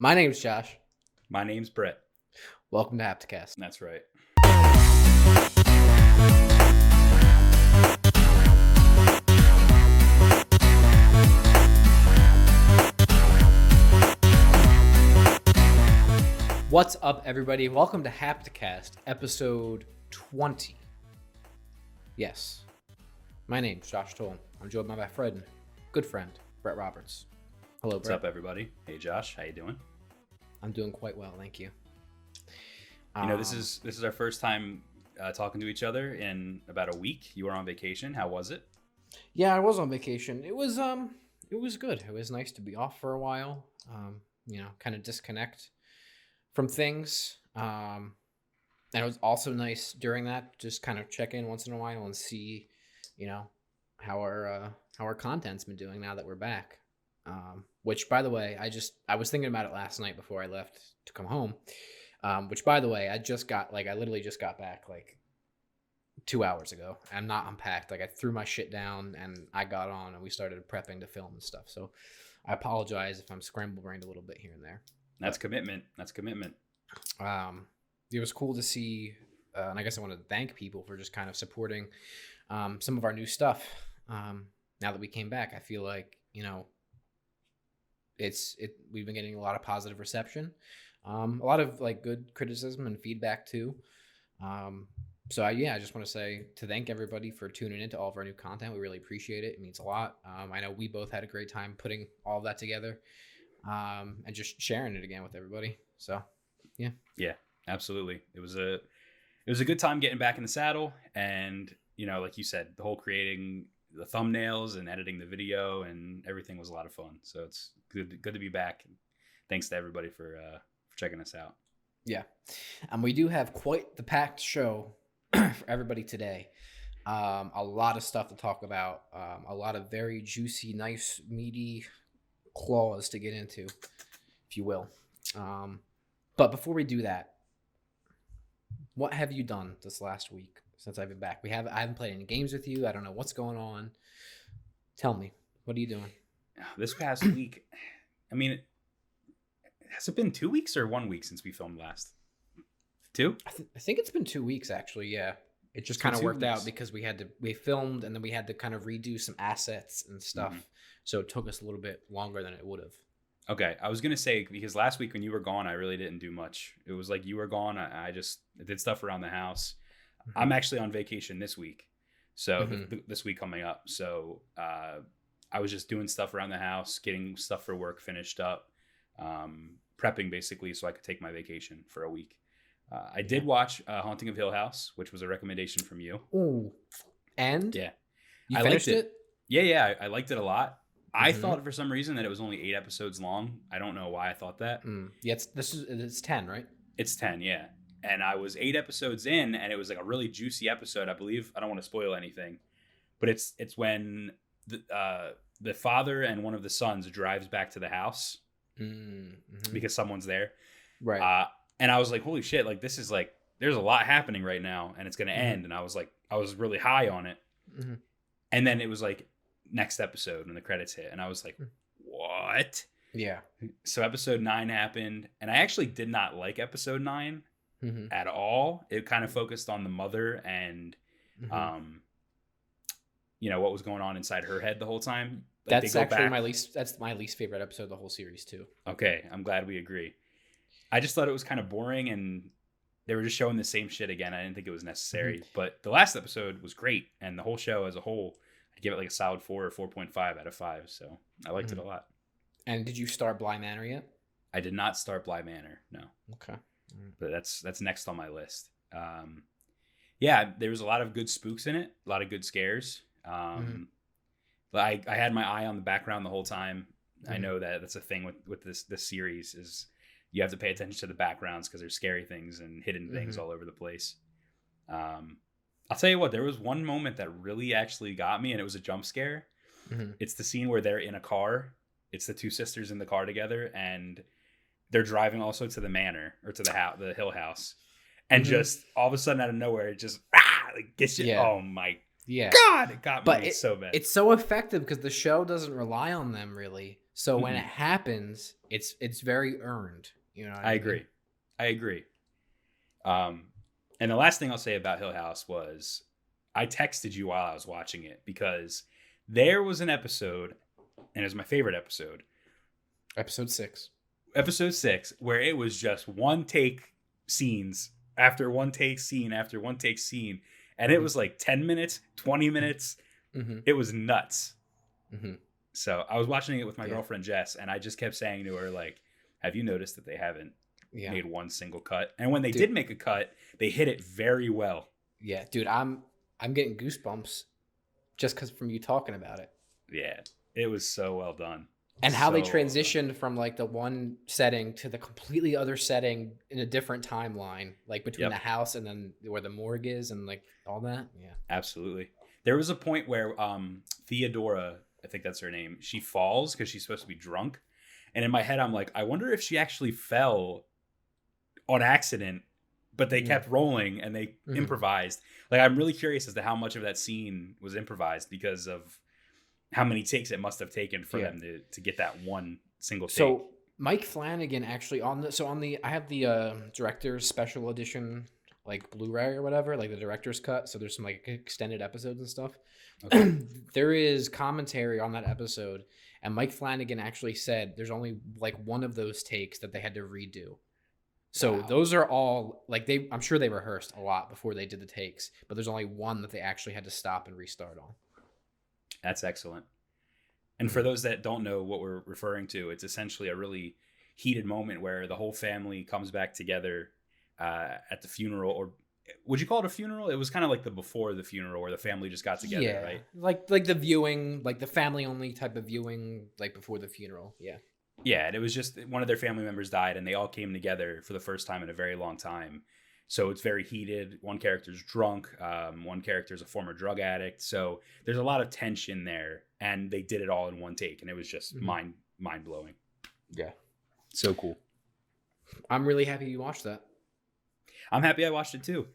My name's Josh. My name's Bret. Welcome to Hapticast. That's right. What's up, everybody? Welcome to Hapticast, episode 20. Yes, my name's Josh Toll. I'm joined by my friend, good friend, Bret Roberts. Hello, What's Bret. up, everybody? Hey, Josh. How you doing? I'm doing quite well, thank you. You know, this Um, is this is our first time uh, talking to each other in about a week. You were on vacation. How was it? Yeah, I was on vacation. It was um it was good. It was nice to be off for a while. Um, you know, kind of disconnect from things. Um and it was also nice during that just kind of check in once in a while and see, you know, how our uh how our content's been doing now that we're back. Um which by the way, I just I was thinking about it last night before I left to come home. Um which by the way, I just got like I literally just got back like two hours ago. I'm not unpacked. Like I threw my shit down and I got on and we started prepping to film and stuff. So I apologize if I'm scramble brained a little bit here and there. That's commitment. That's commitment. Um, it was cool to see, uh, and I guess I want to thank people for just kind of supporting um, some of our new stuff. Um, now that we came back, I feel like you know, it's it. We've been getting a lot of positive reception, um, a lot of like good criticism and feedback too. Um, so I, yeah, I just want to say to thank everybody for tuning into all of our new content. We really appreciate it. It means a lot. Um, I know we both had a great time putting all of that together, um, and just sharing it again with everybody. So yeah yeah Absolutely. It was a it was a good time getting back in the saddle, and you know, like you said, the whole creating the thumbnails and editing the video and everything was a lot of fun. So it's good good to be back. Thanks to everybody for uh, for checking us out. Yeah. And we do have quite the packed show for everybody today. Um, a lot of stuff to talk about. Um, a lot of very juicy, nice, meaty claws to get into, if you will. Um, but before we do that, what have you done this last week since I've been back? We have I haven't played any games with you. I don't know what's going on. Tell me, what are you doing? This past week, I mean, has it been two weeks or one week since we filmed last? Two. I, th- I think it's been two weeks actually. Yeah, it just kind of worked out because we had to we filmed and then we had to kind of redo some assets and stuff. Mhm. So it took us a little bit longer than it would have. Okay, I was gonna say because last week when you were gone, I really didn't do much. It was like you were gone. I, I just did stuff around the house. I'm actually on vacation this week, so th- Mhm. th- this week coming up. So uh, I was just doing stuff around the house, getting stuff for work finished up, um, prepping basically so I could take my vacation for a week. Uh, I did watch uh, Haunting of Hill House, which was a recommendation from you. Ooh, and Yeah. you I liked finished it. it. Yeah, yeah, I, I liked it a lot. I Mhm. thought for some reason that it was only eight episodes long. I don't know why I thought that. Mm. Yeah, it's this is it's ten, right? It's 10, yeah. And I was eight episodes in, and it was like a really juicy episode. I believe I don't want to spoil anything, but it's it's when the uh, the father and one of the sons drives back to the house Mm, mhm. because someone's there. right. Uh, and I was like, holy shit! Like this is like there's a lot happening right now, and it's gonna Mhm. end. And I was like, I was really high on it. Mhm. And then it was like next episode, when the credits hit, and I was like, Mm. what? yeah. So episode nine happened, and I actually did not like episode nine Mhm, at all. It kind of focused on the mother and mhm. um you know what was going on inside her head the whole time. Like, that's actually back- my least. That's my least favorite episode of the whole series too. Okay, I'm glad we agree. I just thought it was kind of boring and they were just showing the same shit again. I didn't think it was necessary. Mm-hmm. But the last episode was great and the whole show as a whole, I'd give it like a solid 4 or 4.5 out of 5. So, I liked Mhm. it a lot. And did you start Bly Manor yet? I did not start Bly Manor. No. Okay. But that's that's next on my list. Um, yeah, there was a lot of good spooks in it, a lot of good scares. Um, but I, I had my eye on the background the whole time. I Mhm. know that that's a thing with with this this series is you have to pay attention to the backgrounds because there's scary things and hidden things Mhm. all over the place. Um, I'll tell you what, there was one moment that really actually got me, and it was a jump scare. Mhm. It's the scene where they're in a car. It's the two sisters in the car together, and they're driving also to the manor or to the house, the hill house, and Mhm. just all of a sudden out of nowhere, it just ah, like gets you. Yeah. Oh my Yeah. god, it got But me it- so bad. It's so effective because the show doesn't rely on them really. So when Mhm. it happens, it's it's very earned. You know, I mean? agree. I agree. Um, and the last thing I'll say about Hill House was I texted you while I was watching it because there was an episode, and it was my favorite episode, Episode six. Episode six, where it was just one take scenes after one take scene after one take scene. And it Mhm. was like 10 minutes, 20 minutes. Mm-hmm. It was nuts. Mm-hmm. So I was watching it with my Yeah. girlfriend Jess, and I just kept saying to her, like, have you noticed that they haven't Yeah. made one single cut? And when they Dude. did make a cut, they hit it very well. Yeah, dude, I'm I'm getting goosebumps just because from you talking about it Yeah, it was so well done. And how they So done. transitioned from like the one setting to the completely other setting in a different timeline, like between Yep. the house and then where the morgue is and like all that. Yeah. Absolutely. There was a point where um Theodora, I think that's her name, she falls because she's supposed to be drunk. And in my head, I'm like, I wonder if she actually fell on accident, but they Mm. kept rolling and they Mhm. improvised. Like, I'm really curious as to how much of that scene was improvised because of how many takes it must have taken for Yeah. them to, to get that one single take. So Mike Flanagan actually on the so on the I have the uh, director's special edition like Blu-ray or whatever, like the director's cut. So there's some like extended episodes and stuff. Okay. there is commentary on that episode, and Mike Flanagan actually said there's only like one of those takes that they had to redo. So Wow. those are all like they I'm sure they rehearsed a lot before they did the takes, but there's only one that they actually had to stop and restart on. That's excellent. And for those that don't know what we're referring to, it's essentially a really heated moment where the whole family comes back together uh, at the funeral, or would you call it a funeral? It was kind of like the before the funeral, where the family just got together, yeah, right? Like like the viewing, like the family only type of viewing, like before the funeral. Yeah. Yeah, and it was just one of their family members died, and they all came together for the first time in a very long time. So it's very heated. One character's drunk. Um, one character's a former drug addict. So there's a lot of tension there, and they did it all in one take, and it was just Mhm. mind mind blowing. Yeah. So cool. I'm really happy you watched that. I'm happy I watched it too.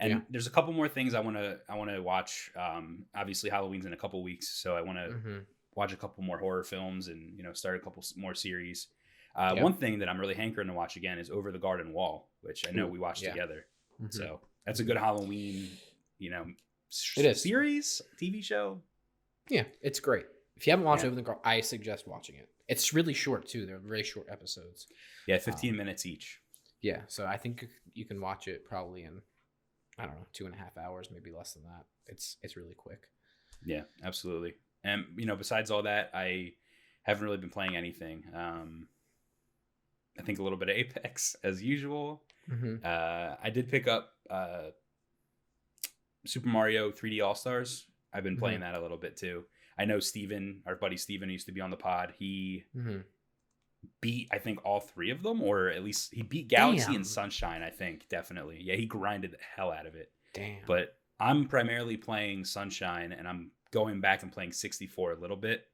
And Yeah. there's a couple more things I want to I want to watch. Um, obviously Halloween's in a couple weeks, so I want to Mm-hmm. watch a couple more horror films and you know start a couple more series. Uh, Yeah. One thing that I'm really hankering to watch again is Over the Garden Wall, which I know we watched yeah. together. So So that's a good Halloween, you know, s- It is. series TV show. yeah, it's great. If you haven't watched Yeah. Over the Gar, I suggest watching it. It's really short too. They're really short episodes. Yeah, 15 minutes each. Yeah, so I think you can watch it probably in I don't know two and a half hours, maybe less than that. It's it's really quick. Yeah, absolutely. And you know, besides all that, I haven't really been playing anything. Um, I think a little bit of Apex as usual. Mm-hmm. Uh, I did pick up uh, Super Mario 3D All Stars. I've been playing that a little bit too. I know Steven, our buddy Steven, used to be on the pod. He Mm-hmm. beat, I think, all three of them, or at least he beat Galaxy Damn. and Sunshine. I think definitely. Yeah, he grinded the hell out of it. Damn. But I'm primarily playing Sunshine, and I'm going back and playing 64 a little bit.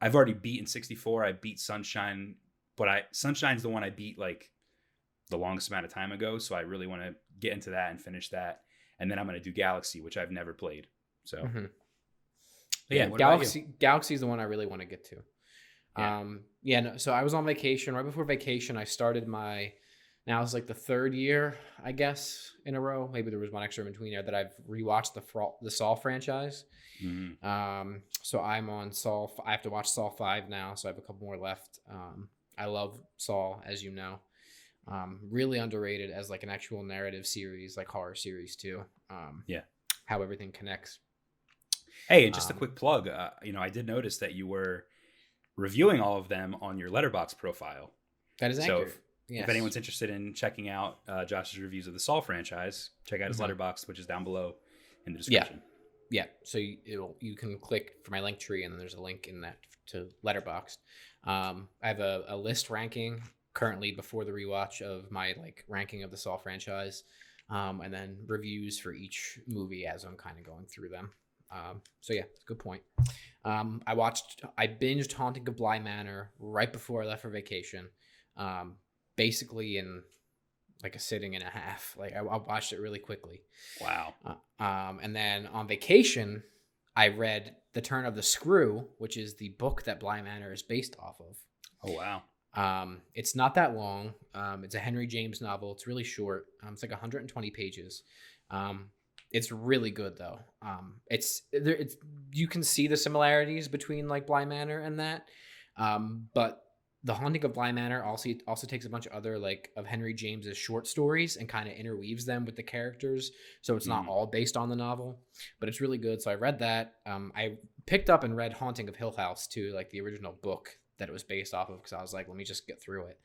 I've already beaten 64. I beat Sunshine, but I Sunshine's the one I beat like the longest amount of time ago. So I really want to get into that and finish that. And then I'm going to do Galaxy, which I've never played. So Mhm. Yeah, yeah, what about you? Galaxy Galaxy is the one I really want to get to. Yeah. Um, yeah. No, so I was on vacation. Right before vacation, I started my. Now it's like the third year, I guess, in a row. Maybe there was one extra in between there that I've rewatched the Fra- the Saw franchise. Mhm. Um, so I'm on Saw. I have to watch Saw five now, so I have a couple more left. Um, I love Saw, as you know. Um, really underrated as like an actual narrative series, like horror series too. Um, Yeah. How everything connects. hey, and just a Um, quick plug. Uh, you know, I did notice that you were reviewing all of them on your Letterboxd profile. That is So accurate. if- yes. If anyone's interested in checking out uh, Josh's reviews of the Saw franchise, check out his Mhm. Letterboxd, which is down below in the Yeah. description. yeah so you, it'll, you can click for my Linktree and then there's a link in that to letterboxd um, i have a, a list ranking currently before the rewatch of my like ranking of the saw franchise um, and then reviews for each movie as i'm kind of going through them um, so yeah good point um, i watched i binged haunting of bly manor right before i left for vacation um, basically in like a sitting and a half like I, I watched it really quickly Wow. uh, um, and then on vacation, I read The Turn of the Screw, which is the book that Bly Manor is based off of. Oh wow. Um, it's not that long. Um, it's a Henry James novel. It's really short. Um, it's like 120 pages. Um, it's really good though. Um, it's there. It's you can see the similarities between like Bly Manor and that. Um, but the Haunting of Bly Manor also also takes a bunch of other like of Henry James's short stories and kind of interweaves them with the characters. So it's not Mm. all based on the novel, but it's really good. So I read that. Um, I picked up and read Haunting of Hill House too, like the original book that it was based off of, because I was like, let me just get through it.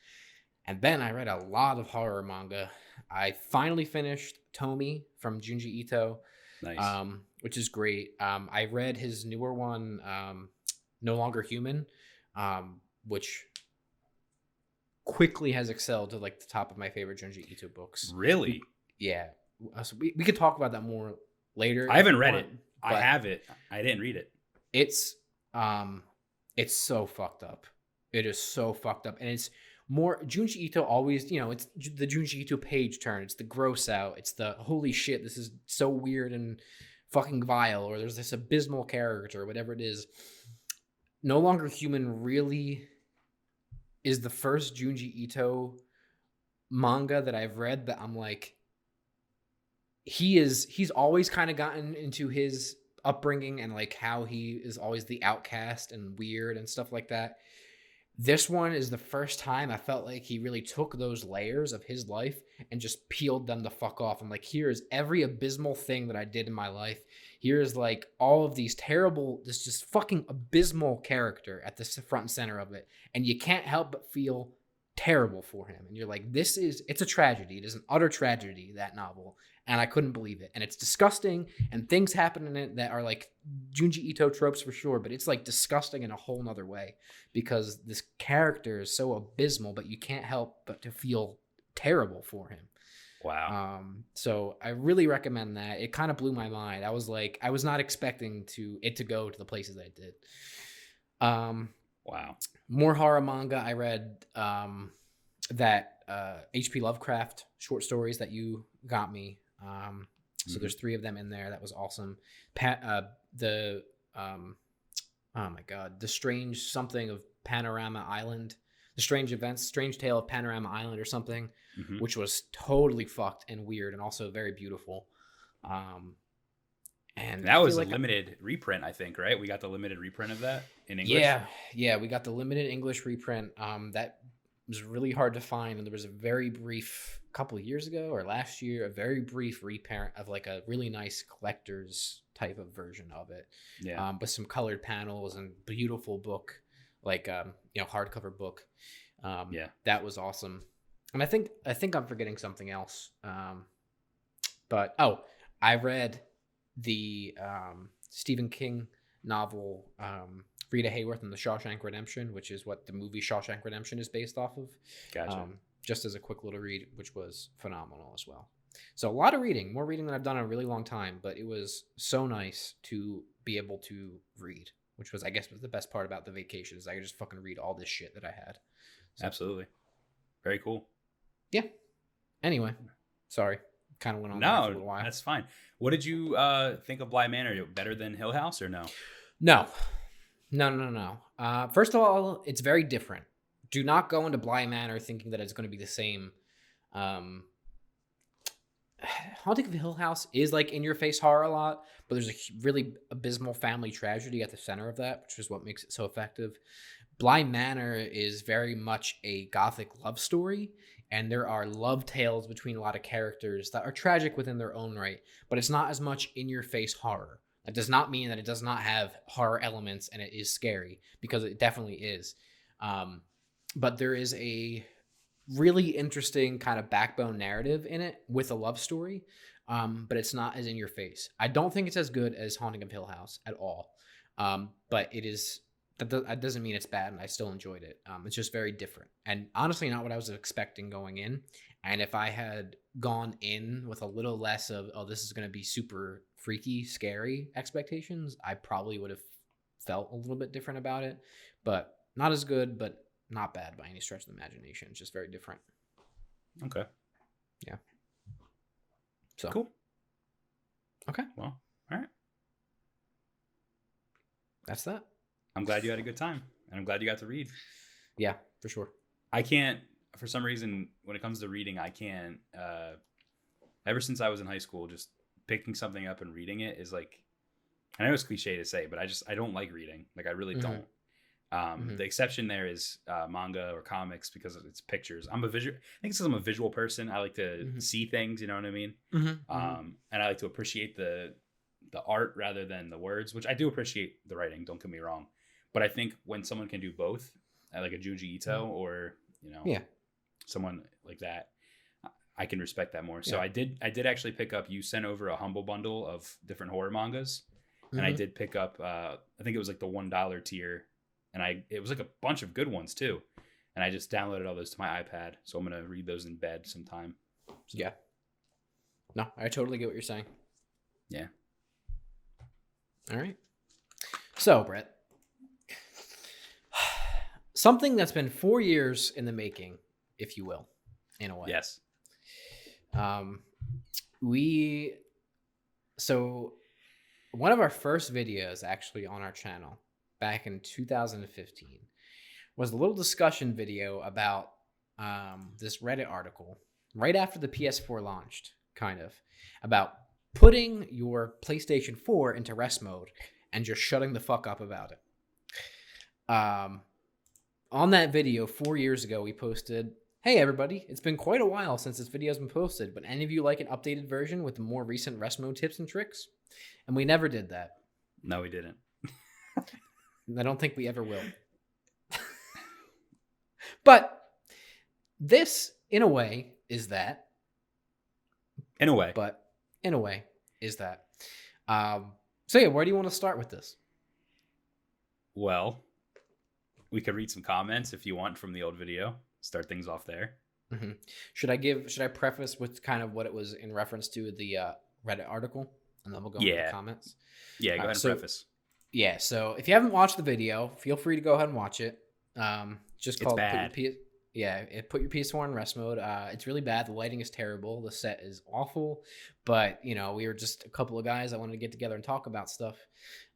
And then I read a lot of horror manga. I finally finished Tomie from Junji Ito, Nice. um, which is great. Um, I read his newer one, um, No Longer Human, um, which quickly has excelled to like the top of my favorite Junji Ito books. really? Yeah, Uh, so we, we could talk about that more later. I haven't read want, it. I have it. I didn't read it. It's um, it's so fucked up. It is so fucked up, and it's more Junji Ito always, you know, it's the Junji Ito page turn. It's the gross out. It's the holy shit. This is so weird and fucking vile. Or there's this abysmal character, whatever it is. No longer human. Really, is the first Junji Ito manga that I've read that I'm like, he is. He's always kind of gotten into his upbringing and like how he is always the outcast and weird and stuff like that. This one is the first time I felt like he really took those layers of his life and just peeled them the fuck off. I'm like, here's every abysmal thing that I did in my life. Here's like all of these terrible, this just fucking abysmal character at the front and center of it. And you can't help but feel terrible for him. And you're like, this is, it's a tragedy. It is an utter tragedy, that novel. And I couldn't believe it. And it's disgusting and things happen in it that are like Junji Ito tropes for sure, but it's like disgusting in a whole nother way because this character is so abysmal, but you can't help but to feel terrible for him. Wow. Um, so I really recommend that. It kind of blew my mind. I was like, I was not expecting to it to go to the places that it did. Um, wow. more horror manga. I read um, that uh, H.P. Lovecraft short stories that you got me. Um, so Mhm. there's three of them in there. That was awesome. Pat, uh, the um, oh my god, the strange something of Panorama Island, the strange events, strange tale of Panorama Island or something, Mhm. which was totally fucked and weird and also very beautiful. Um, and That was a like I- limited reprint, I think, right? We got the limited reprint of that in English. Yeah, yeah, we got the limited English reprint. Um, that was really hard to find, and there was a very brief couple of years ago or last year, a very brief reprint of like a really nice collector's type of version of it, Yeah. um, with some colored panels and beautiful book, like um, you know, hardcover book. Um, Yeah. that was awesome. And I think I think I'm forgetting something else. Um, but oh, I read the um, Stephen King novel um, Rita Hayworth and the Shawshank Redemption, which is what the movie Shawshank Redemption is based off of. gotcha. Um, just as a quick little read, which was phenomenal as well. So a lot of reading, more reading than I've done in a really long time, but it was so nice to be able to read, which was I guess was the best part about the vacation is I could just fucking read all this shit that I had. So, Absolutely. Very cool. Yeah. Anyway, sorry, kind of went on there for a No, little while. that's fine. What did you uh, think of Bly Manor? Better than Hill House or no? No, no, no, no. Uh, first of all, it's very different. Do not go into Bly Manor thinking that it's going to be the same. Um, Haunting of Hill House is like in your face horror a lot, but there's a really abysmal family tragedy at the center of that, which is what makes it so effective. Bly Manor is very much a gothic love story, and there are love tales between a lot of characters that are tragic within their own right, but it's not as much in your face horror. That does not mean that it does not have horror elements and it is scary because it definitely is. Um, but there is a really interesting kind of backbone narrative in it with a love story, um, but it's not as in your face. I don't think it's as good as Haunting of Hill House at all, um, but it is. That, that doesn't mean it's bad, and I still enjoyed it. Um, it's just very different, and honestly, not what I was expecting going in. And if I had gone in with a little less of, oh, this is going to be super freaky, scary expectations, I probably would have felt a little bit different about it. But not as good, but not bad by any stretch of the imagination. It's just very different. Okay. Yeah. So Cool. Okay. Well, all right. that's that. I'm glad you had a good time, and I'm glad you got to read. Yeah, for sure. I can't, for some reason, when it comes to reading, I can't. Uh, ever since I was in high school, just picking something up and reading it is like, I know it's cliche to say, but I just I don't like reading. Like I really Mhm. don't. Um, Mhm. The exception there is uh, manga or comics because it's pictures. I'm a visual. I think because I'm a visual person. I like to Mhm. see things. You know what I mean? Mm-hmm. um, and I like to appreciate the the art rather than the words, which I do appreciate the writing. Don't get me wrong, but I think when someone can do both, uh, like a Junji Ito or you know, Mm-hmm. Yeah. someone like that, I can respect that more. So Yeah. I did. I did actually pick up. You sent over a humble bundle of different horror mangas, and I Mhm. did pick up. Uh, I think it was like the one dollar tier, and I it was like a bunch of good ones too. And I just downloaded all those to my iPad, so I'm gonna read those in bed sometime. So, Yeah. No, I totally get what you're saying. Yeah. All right. So, Bret, something that's been four years in the making, if you will, in a way. Yes. Um, we so one of our first videos actually on our channel back in 2015 was a little discussion video about um, this Reddit article right after the PS4 launched, kind of about putting your PlayStation 4 into rest mode and just shutting the fuck up about it. Um, on that video four years ago, we posted Hey everybody, it's been quite a while since this video has been posted, but any of you like an updated version with more recent rest mode tips and tricks? And we never did that. No, we didn't. And I don't think we ever will. but this, in a way, is that. In a way. But in a way, is that. Um, so yeah, where do you want to start with this? Well, we could read some comments if you want from the old video. Start things off there. Should I give? Should I preface with kind of what it was in reference to the uh, Reddit article, and then we'll go into the comments. Yeah, go Uh, ahead and so- preface. Yeah, so if you haven't watched the video, feel free to go ahead and watch it. Um, just called. Put your P- yeah, it put your PS4 in rest mode. Uh, it's really bad. The lighting is terrible. The set is awful. But you know, we were just a couple of guys that wanted to get together and talk about stuff.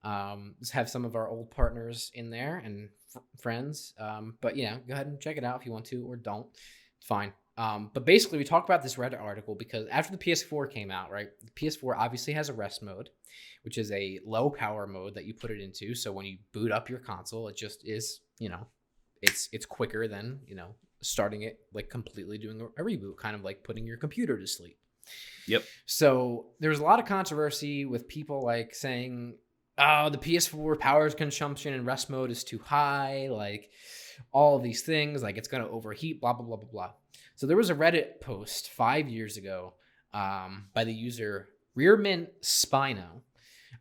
Um, just have some of our old partners in there and f- friends. Um, but you know, go ahead and check it out if you want to, or don't. It's fine. Um, but basically, we talk about this Reddit article because after the PS4 came out, right? The PS4 obviously has a rest mode which is a low power mode that you put it into. So when you boot up your console, it just is, you know, it's it's quicker than you know starting it like completely doing a, reboot, kind of like putting your computer to sleep. Yep. So there's a lot of controversy with people like saying, "Oh, the PS4 power consumption in rest mode is too high," like all these things, like it's gonna overheat, blah blah blah blah blah. So there was a Reddit post five years ago um, by the user Rearmint Spino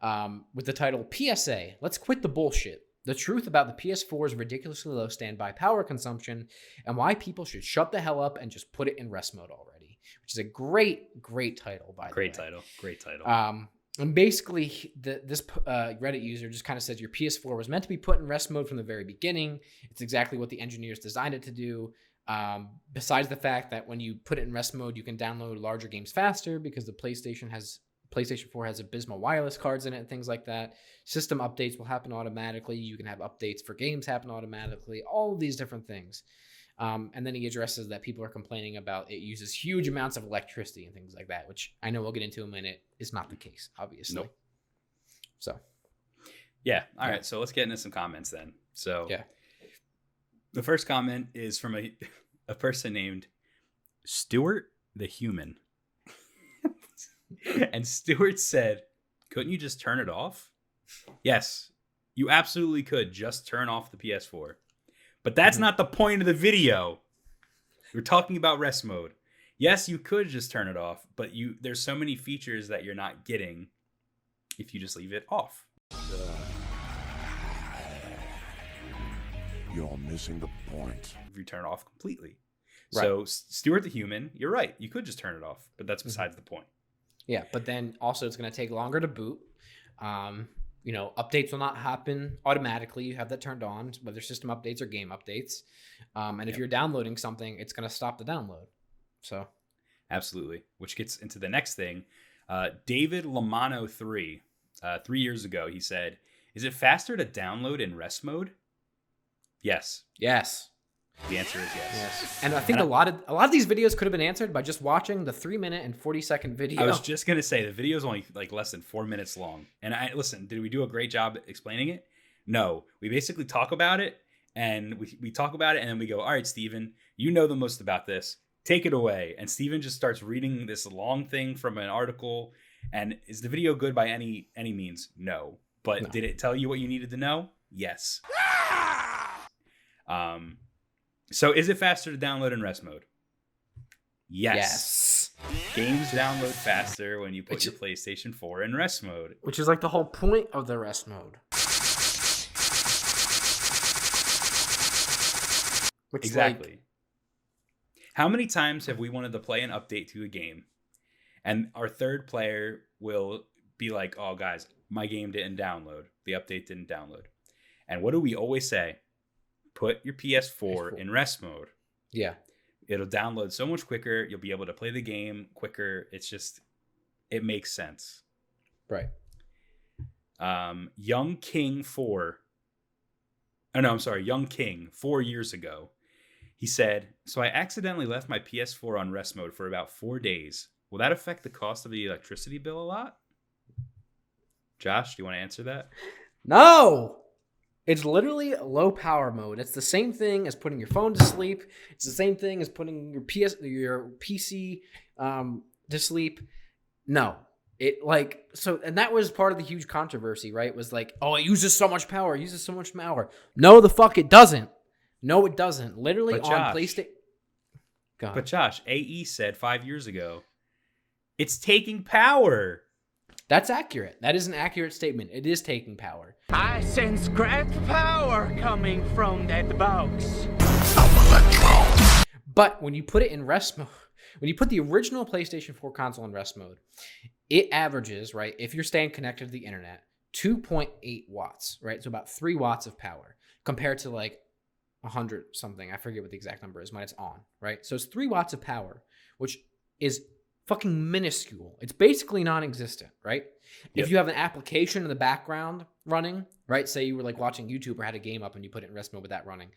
um, with the title PSA Let's Quit the Bullshit. The truth about the PS4's ridiculously low standby power consumption and why people should shut the hell up and just put it in rest mode already, which is a great, great title, by Great the way. Great title. Great title. Um, and basically, the, this uh, Reddit user just kind of says your PS4 was meant to be put in rest mode from the very beginning. It's exactly what the engineers designed it to do. Um, besides the fact that when you put it in rest mode, you can download larger games faster because the PlayStation has PlayStation 4 has abysmal wireless cards in it and things like that. System updates will happen automatically. You can have updates for games happen automatically. All of these different things. Um, and then he addresses that people are complaining about it uses huge amounts of electricity and things like that, which I know we'll get into in a minute is not the case, obviously. Nope. So yeah. All yeah. right. So let's get into some comments then. So Yeah. The first comment is from a a person named Stuart the Human. and Stuart said, Couldn't you just turn it off? Yes, you absolutely could just turn off the PS4. But that's Mhm. not the point of the video. We're talking about rest mode. Yes, you could just turn it off, but you there's so many features that you're not getting if you just leave it off. You're missing the point. If you turn it off completely. Right. So S- Stuart the human, you're right. You could just turn it off, but that's besides the point. yeah, but then also it's going to take longer to boot. Um, you know, updates will not happen automatically. You have that turned on, whether system updates or game updates. Um, and if you're downloading something, it's going to stop the download. So Absolutely. Which gets into the next thing. Uh, David Lamano three, uh, three years ago, he said, Is it faster to download in rest mode? Yes. Yes. The answer is yes. Yes. And I think And a lot of a lot of these videos could have been answered by just watching the three minute and forty second video. I was just gonna say the video is only like less than four minutes long. And I listen, did we do a great job explaining it? No. We basically talk about it and we, we talk about it and then we go, all right, Steven, you know the most about this. Take it away. And Steven just starts reading this long thing from an article. And is the video good by any any means? No. But No. did it tell you what you needed to know? Yes. Um so is it faster to download in rest mode? yes. Games download faster when you put Which- your PlayStation 4 in rest mode. Which is like the whole point of the rest mode. Which like, Exactly. How many times have we wanted to play an update to a game and our third player will be like, "Oh guys, my game didn't download. The update didn't download." And what do we always say? Put your PS4 PS4. in rest mode. yeah. It'll download so much quicker. You'll be able to play the game quicker. It's just it makes sense. Right. um, Young King 4. Oh, no, I'm sorry. Young King, four years ago. He said, So I accidentally left my PS4 on rest mode for about four days. Will that affect the cost of the electricity bill a lot? Josh, do you want to answer that? No. It's literally low power mode. It's the same thing as putting your phone to sleep. It's the same thing as putting your PS your PC um, to sleep. No. It like so and that was part of the huge controversy, right? Was like, "Oh, it uses so much power. It uses so much power." No, the fuck it doesn't. No, it doesn't. Literally But on Josh- PlayStation. But Josh, AE said five years ago, it's taking power. That's accurate. That is an accurate statement. It is taking power. I sense great power coming from that box. But when you put it in rest mode, when you put the original PlayStation 4 console in rest mode, it averages, right, if you're staying connected to the internet, 2.8 watts, right? So about 3 watts of power compared to like 100 something. I forget what the exact number is when it's on, right? So it's 3 watts of power, which is fucking minuscule. It's basically non existent, right? Yep. If you have an application in the background running, right? Say you were like watching YouTube or had a game up and you put it in rest mode with that running,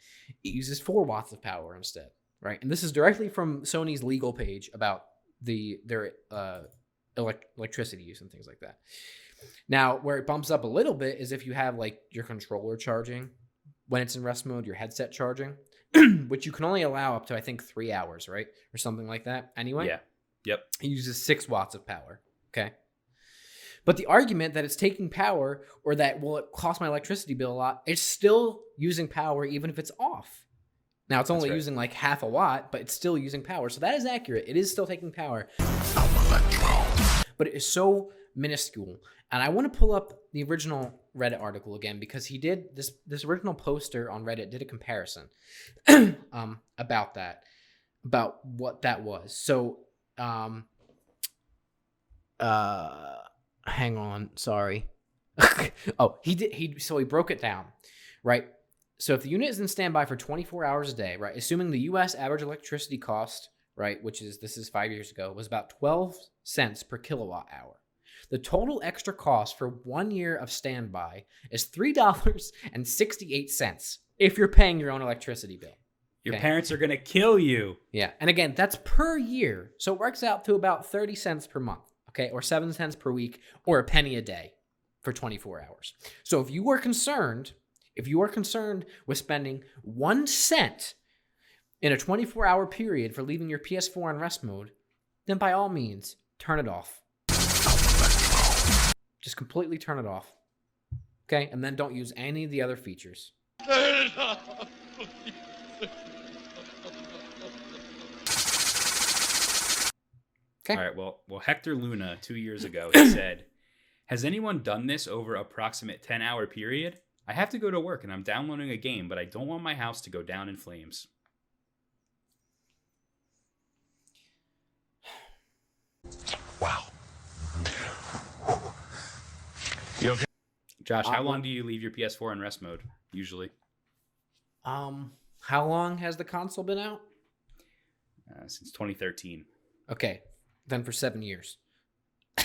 it uses 4 watts of power instead right? And this is directly from Sony's legal page about the their uh, elect- electricity use and things like that. Now, where it bumps up a little bit is if you have like your controller charging when it's in rest mode, your headset charging, which you can only allow up to I think three hours, right, or something like that. Anyway, Yeah. Yep. it uses six watts of power. Okay. But the argument that it's taking power or that will it cost my electricity bill a lot, it's still using power even if it's off. Now it's only right. using like half a watt, but it's still using power. So that is accurate. It is still taking power. But it is so minuscule. And I want to pull up the original Reddit article again because he did this this original poster on Reddit did a comparison um about that about what that was. So um uh hang on, sorry. oh, he did he so he broke it down, right? So if the unit is in standby for 24 hours a day, right, assuming the US average electricity cost, right, which is this is 5 years ago, was about 12 cents per kilowatt hour. The total extra cost for 1 year of standby is $3.68 if you're paying your own electricity bill. Your Okay. parents are going to kill you. Yeah. And again, that's per year. So it works out to about 30 cents per month, okay? Or 7 cents per week or a penny a day for 24 hours. So if you are concerned, if you are concerned with spending 1 cent in a 24-hour period for leaving your PS4 in rest mode, then by all means, turn it off. Just completely turn it off. Okay? And then don't use any of the other features. Okay. All right. Well, well, Hector Luna two years ago he said, "Has anyone done this over approximate ten hour period? I have to go to work and I'm downloading a game, but I don't want my house to go down in flames." Wow. You okay? Josh, how Uh, long do you leave your PS4 in rest mode usually? Um, how long has the console been out? Uh, since 2013. Okay, then for seven years.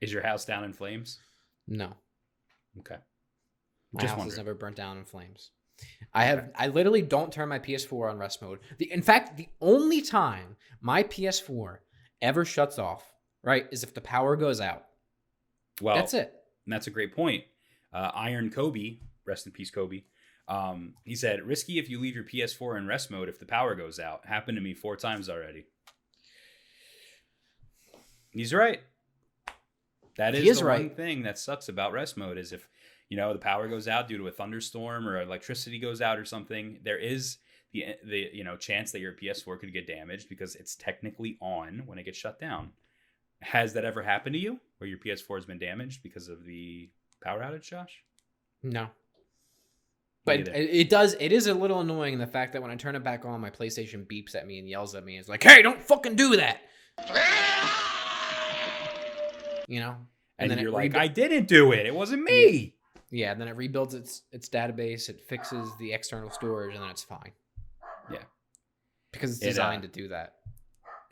Is your house down in flames? No. Okay. My Just house wondering. has never burnt down in flames. I have. I literally don't turn my PS4 on rest mode. The, in fact, the only time my PS4 ever shuts off, right, is if the power goes out. Well, That's it. And that's a great point. Uh, Iron Kobe, rest in peace, Kobe. Um, he said, "Risky if you leave your PS4 in rest mode if the power goes out. Happened to me four times already." He's right. That is, is the one thing that sucks about rest mode is if you know the power goes out due to a thunderstorm or electricity goes out or something. There is the the you know chance that your PS4 could get damaged because it's technically on when it gets shut down. Has that ever happened to you where your PS4 has been damaged because of the power outage, Josh? No. But it, it does. It is a little annoying the fact that when I turn it back on, my PlayStation beeps at me and yells at me. It's like, "Hey, don't fucking do that!" You know. And, then you're like, rebu- I didn't do it. It wasn't me. Yeah, and then it rebuilds its its database. It fixes the external storage, and then it's fine. Yeah. because it's It, uh, designed to do that.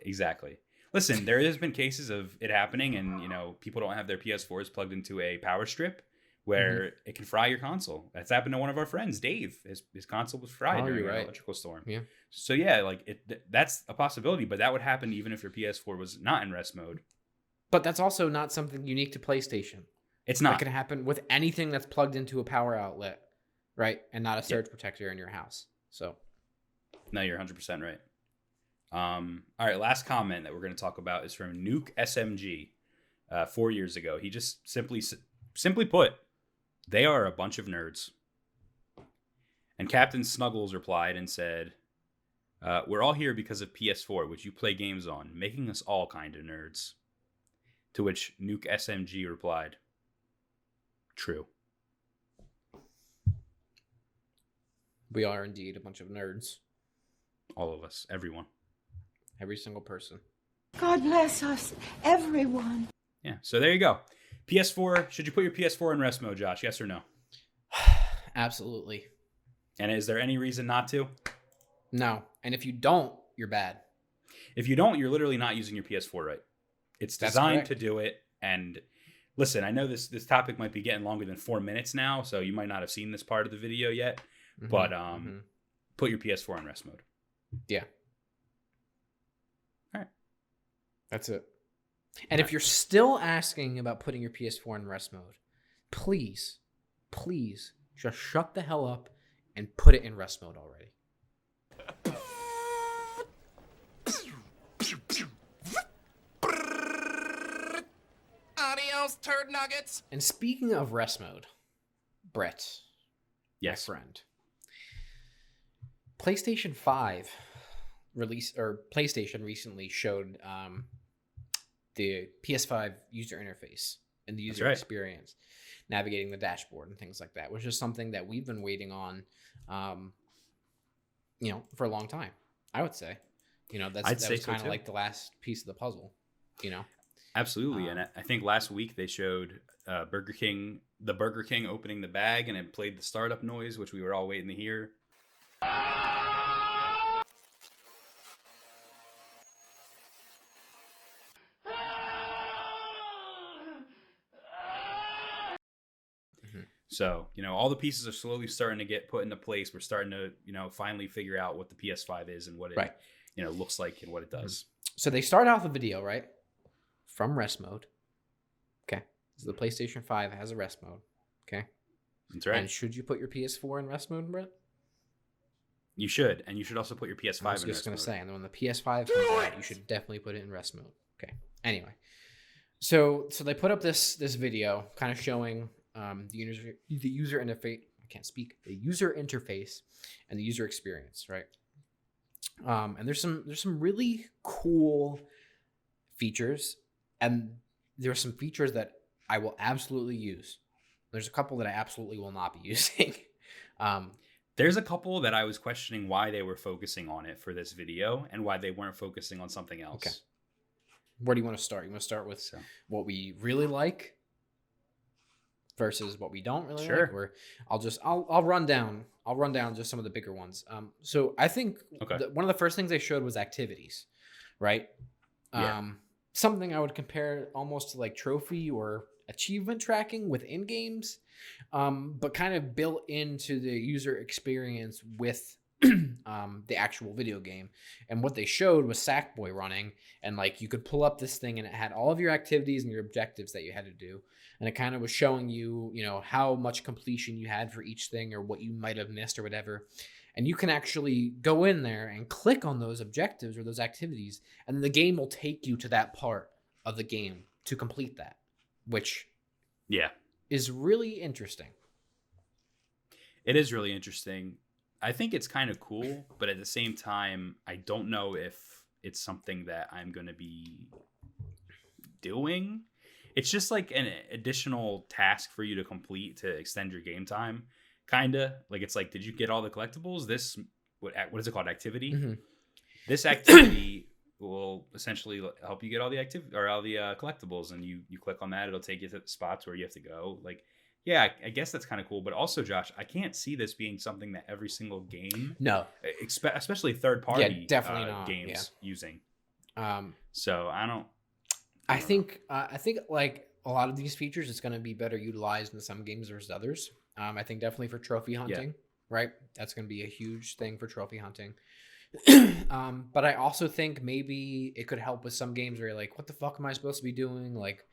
Exactly. Listen, there has been cases of it happening, and you know people don't have their PS4s plugged into a power strip where Mm-hmm. it can fry your console. That's happened to one of our friends, Dave. His his console was fried Oh, during an right. electrical storm. Yeah. So yeah, like it, th- that's a possibility, but that would happen even if your PS4 was not in rest mode. But that's also not something unique to PlayStation. It's not. not. can happen with anything that's plugged into a power outlet, right? And not a surge protector in your house. So No, you're 100% right. Um, all right, last comment that we're going to talk about is from Nuke SMG uh, four years ago. He just simply, simply put, they are a bunch of nerds. And Captain Snuggles replied and said, uh, We're all here because of PS4, which you play games on, making us all kind of nerds. To which Nuke SMG replied, True. we are indeed a bunch of nerds. All of us, everyone. Every single person. God bless us, everyone. Yeah, so there you go. PS4, should you put your PS4 in rest mode, Josh? Yes or no? Absolutely. And is there any reason not to? No. And if you don't, you're bad. If you don't, you're literally not using your PS4 right. It's designed to do it. And listen, I know this this topic might be getting longer than four minutes now, so you might not have seen this part of the video yet. Mhm, But um, mhm. put your PS4 in rest mode. yeah. All right. That's it. And if you're still asking about putting your PS4 in rest mode, please, please just shut the hell up and put it in rest mode already. Adios, turd nuggets. And speaking of rest mode, Bret, Yes. my friend, PlayStation 5 release or PlayStation recently showed um, the PS5 user interface and the user right. experience, navigating the dashboard and things like that, which is something that we've been waiting on, um, you know, for a long time. I would say, you know, that's I'd that say was so, kind of too. like the last piece of the puzzle, you know. Absolutely. and Um, I I think last week they showed uh, Burger King, the Burger King opening the bag, and it played the startup noise, which we were all waiting to hear. So, you know, all the pieces are slowly starting to get put into place. We're starting to, you know, finally figure out what the PS5 is and what it, Right. you know, looks like and what it does. So they start out the video, right? From rest mode. Okay. So the PlayStation 5 has a rest mode. Okay. That's right. And should you put your PS4 in rest mode, Bret? You should, and you should also put your PS5 I was just rest going mode. to say, and then when the PS5 comes out, you should definitely put it in rest mode. Okay. Anyway. So so they put up this this video kind of showing um, the user the user interface. I can't speak. The user interface and the user experience, right? Um, and there's some there's some really cool features, and there are some features that I will absolutely use. There's a couple that I absolutely will not be using. um, There's a couple that I was questioning why they were focusing on it for this video and why they weren't focusing on something else. Okay. where do you want to start? You want to start with So, what we really like versus what we don't really Sure. like or i'll just i'll i'll run down i'll run down just some of the bigger ones um so i think Okay. the, one of the first things they showed was activities right Yeah. um something i would compare almost to like trophy or achievement tracking within games, um, but kind of built into the user experience with um, the actual video game. And what they showed was Sackboy running, and like you could pull up this thing, and it had all of your activities and your objectives that you had to do, and it kind of was showing you, you know, how much completion you had for each thing, or what you might have missed, or whatever. And you can actually go in there and click on those objectives or those activities, and the game will take you to that part of the game to complete that, which Yeah. is really interesting. It is really interesting. I think it's kind of cool, but at the same time, I don't know if it's something that I'm going to be doing. It's just like an additional task for you to complete to extend your game time, kind of. Like it's like, did you get all the collectibles? This what what is it called? Activity. Mhm. This activity will essentially help you get all the activity or all the uh, collectibles, and you you click on that, it'll take you to the spots where you have to go. Like yeah, I, I guess that's kind of cool. But also, Josh, I can't see this being something that every single game, No, expe- especially third party definitely uh, games, using. um, So I don't. I think uh, I think like a lot of these features, it's going to be better utilized in some games versus others. Um, I think definitely for trophy hunting, right? That's going to be a huge thing for trophy hunting. um, but I also think maybe it could help with some games where you're like, what the fuck am I supposed to be doing? Like,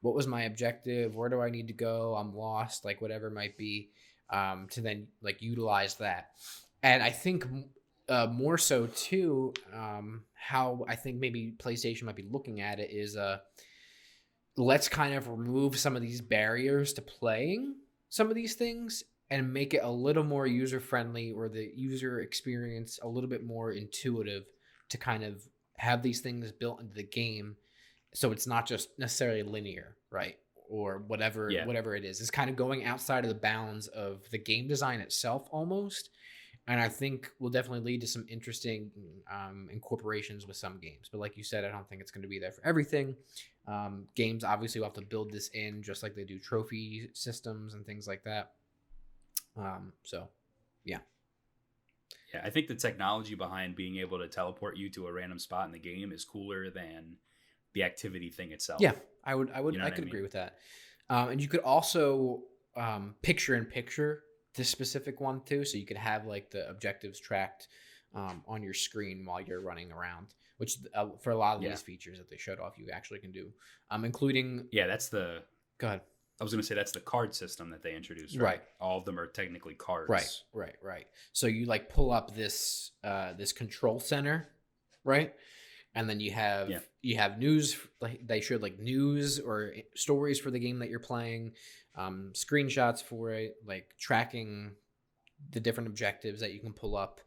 what was my objective? Where do I need to go? I'm lost. Like whatever it might be, um, to then like utilize that. And I think uh, more so too, um, how I think maybe PlayStation might be looking at it is uh, let's kind of remove some of these barriers to playing some of these things and make it a little more user friendly or the user experience a little bit more intuitive to kind of have these things built into the game. So it's not just necessarily linear right? Or whatever Yeah. whatever it is. It's kind of going outside of the bounds of the game design itself almost and i think will definitely lead to some interesting um, incorporations with some games but like you said i don't think it's going to be there for everything um, games obviously will have to build this in just like they do trophy systems and things like that um, so Yeah, Yeah, I think the technology behind being able to teleport you to a random spot in the game is cooler than the activity thing itself. Yeah, I would, I would, You know I what I could mean? agree with that. Um, and you could also um, picture in picture this specific one too, so you could have like the objectives tracked um, on your screen while you're running around. Which uh, for a lot of Yeah. these features that they showed off, you actually can do, um, including. Yeah, that's the. Go ahead. I was going to say that's the card system that they introduced. Right. Right. All of them are technically cards. Right, right, right. So you like pull up this uh, this control center, right? And then you have Yeah. you have news. Like they showed like news or stories for the game that you're playing, um, screenshots for it, like tracking the different objectives that you can pull up.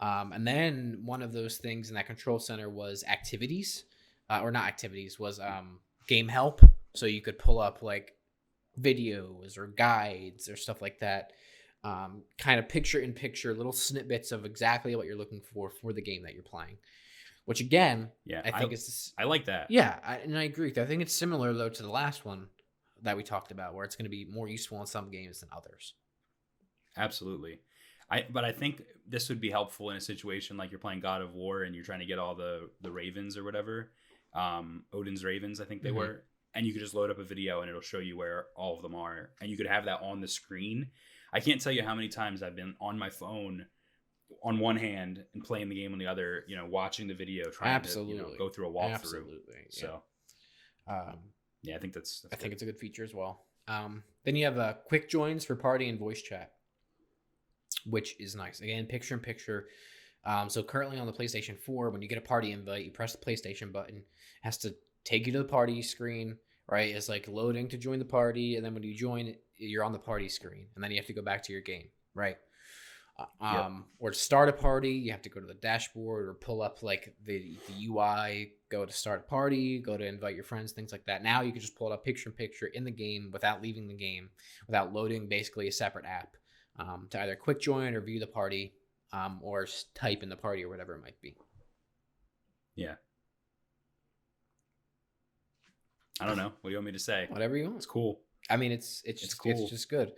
Um, and then one of those things in that control center was activities, uh, or not activities, was um, game help. So you could pull up like videos or guides or stuff like that um, kind of picture in picture little snippets of exactly what you're looking for for the game that you're playing which again Yeah. i think it's I like that. yeah I, and i agree i think it's similar though to the last one that we talked about where it's going to be more useful in some games than others Absolutely. I but I think this would be helpful in a situation like you're playing God of War and you're trying to get all the the ravens or whatever. Um Odin's ravens, I think they Mhm. were. And you could just load up a video and it'll show you where all of them are. And you could have that on the screen. I can't tell you how many times I've been on my phone on one hand and playing the game on the other, you know, watching the video, trying to you know, go through a walkthrough. absolutely yeah. So um, yeah, I think that's, that's i think it's a good feature as well um, then you have uh, quick joins for party and voice chat which is nice again picture in picture um, so currently on the PlayStation 4, when you get a party invite, you press the PlayStation button, it has to take you to the party screen, right? It's like loading to join the party, and then when you join, you're on the party screen, and then you have to go back to your game, right? Uh, Yep. Um, or to start a party, you have to go to the dashboard or pull up like the, the UI, go to start a party, go to invite your friends, things like that. Now you can just pull it up picture in picture in the game without leaving the game, without loading basically a separate app um, to either quick join or view the party um, or type in the party or whatever it might be. Yeah. I don't know. What do you want me to say? Whatever you want. It's cool. I mean, it's it's It's just, cool. it's just good.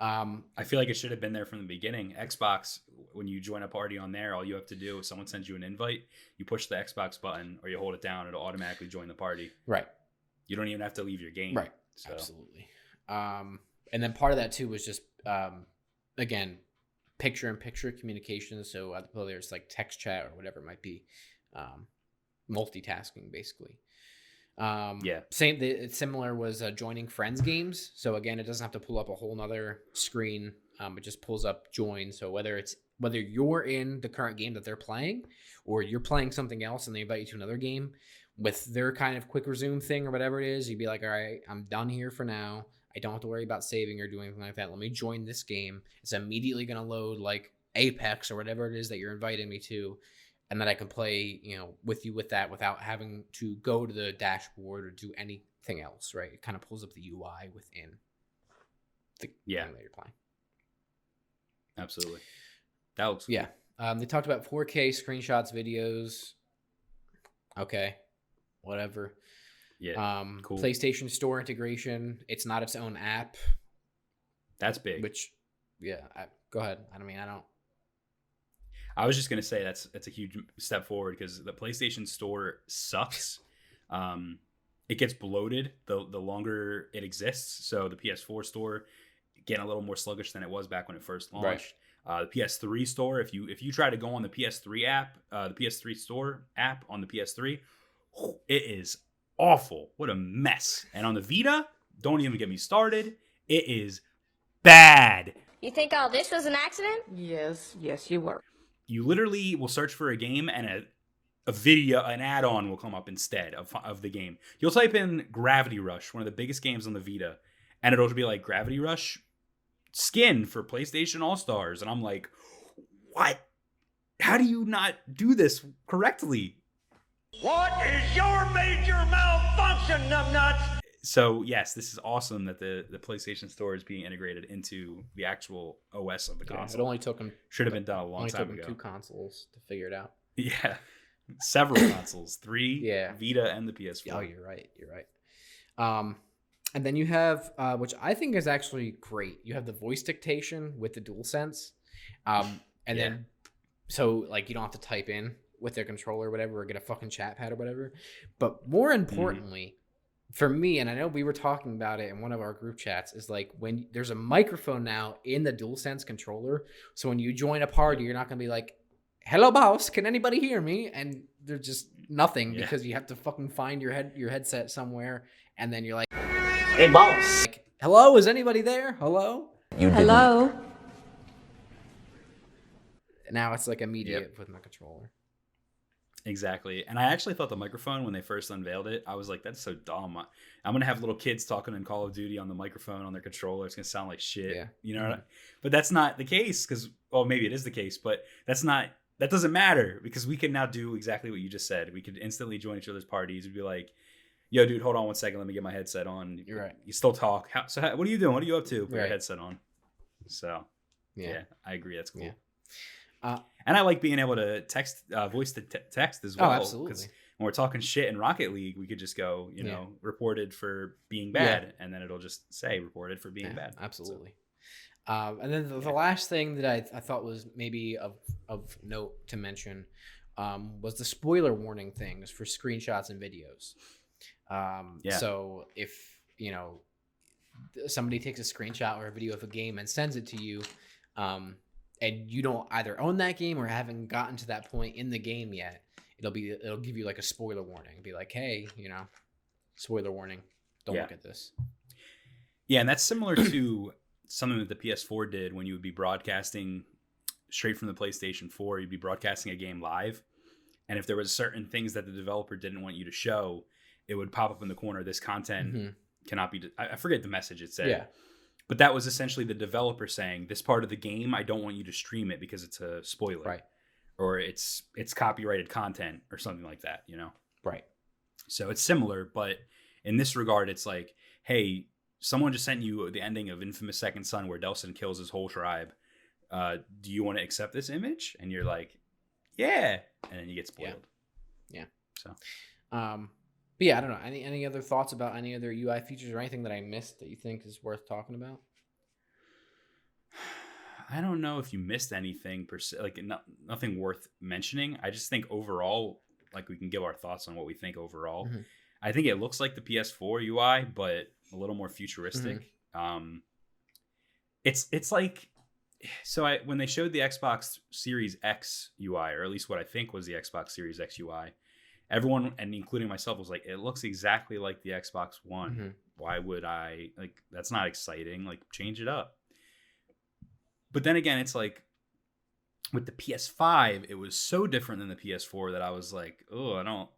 Um, I feel like it should have been there from the beginning. Xbox, when you join a party on there, all you have to do is someone sends you an invite, you push the Xbox button or you hold it down, it'll automatically join the party. right, You don't even have to leave your game. right. So Absolutely. Um, and then part of that too was just um, again, picture in picture communication. So uh, whether it's like text chat or whatever it might be, um, multitasking basically. Um, Yeah. Same. The, it's similar was uh, joining friends games. So again, it doesn't have to pull up a whole nother screen. Um, it just pulls up join. So whether it's whether you're in the current game that they're playing, or you're playing something else and they invite you to another game, with their kind of quick resume thing or whatever it is, you'd be like, all right, I'm done here for now. I don't have to worry about saving or doing anything like that. Let me join this game. It's immediately going to load like Apex or whatever it is that you're inviting me to. And then I can play, you know, with you with that without having to go to the dashboard or do anything else, right? It kind of pulls up the UI within the Yeah. game that you're playing. absolutely, that looks Yeah. Um, they talked about 4K screenshots, videos. Okay. Whatever. yeah, Um, cool. PlayStation Store integration. It's not its own app, that's big. which, yeah. I, go ahead. I mean, I don't. I was just gonna say that's that's a huge step forward because the PlayStation Store sucks. Um, it gets bloated the the longer it exists. So the PS4 store getting a little more sluggish than it was back when it first Right. launched. Uh, the PS3 store, if you if you try to go on the PS3 app, uh, the PS3 store app on the PS3, whew, it is awful. What a mess. And on the Vita, don't even get me started. It is bad. You think all this was an accident? Yes, yes, you were. You literally will search for a game and a, a video an add-on will come up instead of, of the game. You'll type in gravity rush one of the biggest games on the vita and it'll be like gravity rush? Skin for playstation all stars and i'm like what? How do you not do this correctly? What is your major malfunction, numbnuts? So yes this is awesome that the, the playstation store is being integrated into the actual os of the Yeah, it only took them. should have been done a long Only time took ago two consoles to figure it out. yeah several consoles three Yeah. vita and the ps4 Oh, you're right. You're right. Um, and then you have, uh, which I think is actually great. You have the voice dictation with the DualSense, um, and Yeah. then so like you don't have to type in with their controller or whatever, or get a fucking chat pad or whatever. But more Mm-hmm. Importantly, for me, and I know we were talking about it in one of our group chats, is like when there's a microphone now in the DualSense controller. So when you join a party, you're not gonna be like, "Hello, boss, can anybody hear me?" And there's just nothing Yeah. because you have to fucking find your head your headset somewhere, and then you're like, Hey, boss. like "Hello, is anybody there? Hello?" you Hello? Now it's like immediate with my controller. Exactly. And I actually thought the microphone when they first unveiled it, I was like, that's so dumb. I- I'm gonna have little kids talking in Call of Duty on the microphone on their controller. It's gonna sound like shit. Yeah. You know, Mhm. but that's not the case because well, maybe it is the case, but that's not that doesn't matter because we can now do exactly what you just said. We could instantly join each other's parties. We'd be like, "Yo, dude, hold on one second. Let me get my headset on." You're right. You still talk. How, so, how, what are you doing? What are you up to? Put your headset on. So, Yeah. yeah, I agree. That's cool. Yeah. Uh, and I like being able to text, uh, voice to te- text as well. Oh, well. 'cause absolutely. When we're talking shit in Rocket League, we could just go, you Yeah. know, reported for being Yeah. bad, and then it'll just say reported for being Yeah, bad. So, Absolutely. Um, and then the, the last thing that I, I thought was maybe of, of note to mention um, was the spoiler warning things for screenshots and videos. Um, Yeah. So if you know somebody takes a screenshot or a video of a game and sends it to you, um, and you don't either own that game or haven't gotten to that point in the game yet, it'll be it'll give you like a spoiler warning. Be like, hey, you know, spoiler warning. Don't Yeah. look at this. yeah, and that's similar to something that the PS4 did when you would be broadcasting straight from the PlayStation 4. You'd be broadcasting a game live, and if there was certain things that the developer didn't want you to show, it would pop up in the corner. This content Mhm. cannot be. I I forget the message it said. Yeah. But that was essentially the developer saying, "This part of the game, I don't want you to stream it because it's a spoiler, Right. Or it's it's copyrighted content or something like that." You know. Right. So it's similar, but in this regard, it's like, hey, someone just sent you the ending of Infamous Second Son where Delsin kills his whole tribe. Uh, do you want to accept this image? And you're like, yeah, and then you get Yeah. spoiled. Yeah. So Um, but yeah, I don't know. Any any other thoughts about any other UI features or anything that I missed that you think is worth talking about? I don't know if you missed anything per se, like no, nothing worth mentioning. I just think overall, like we can give our thoughts on what we think overall. Mhm. I think it looks like the PS4 UI, but a little more futuristic. Um, it's it's like so I when they showed the Xbox Series X UI, or at least what I think was the Xbox Series X UI, everyone and including myself was like, it looks exactly like the Xbox One. Mhm. Why would I like? That's not exciting. Like change it up. But then again, it's like with the PS5, it was so different than the PS4 that I was like, oh, I don't.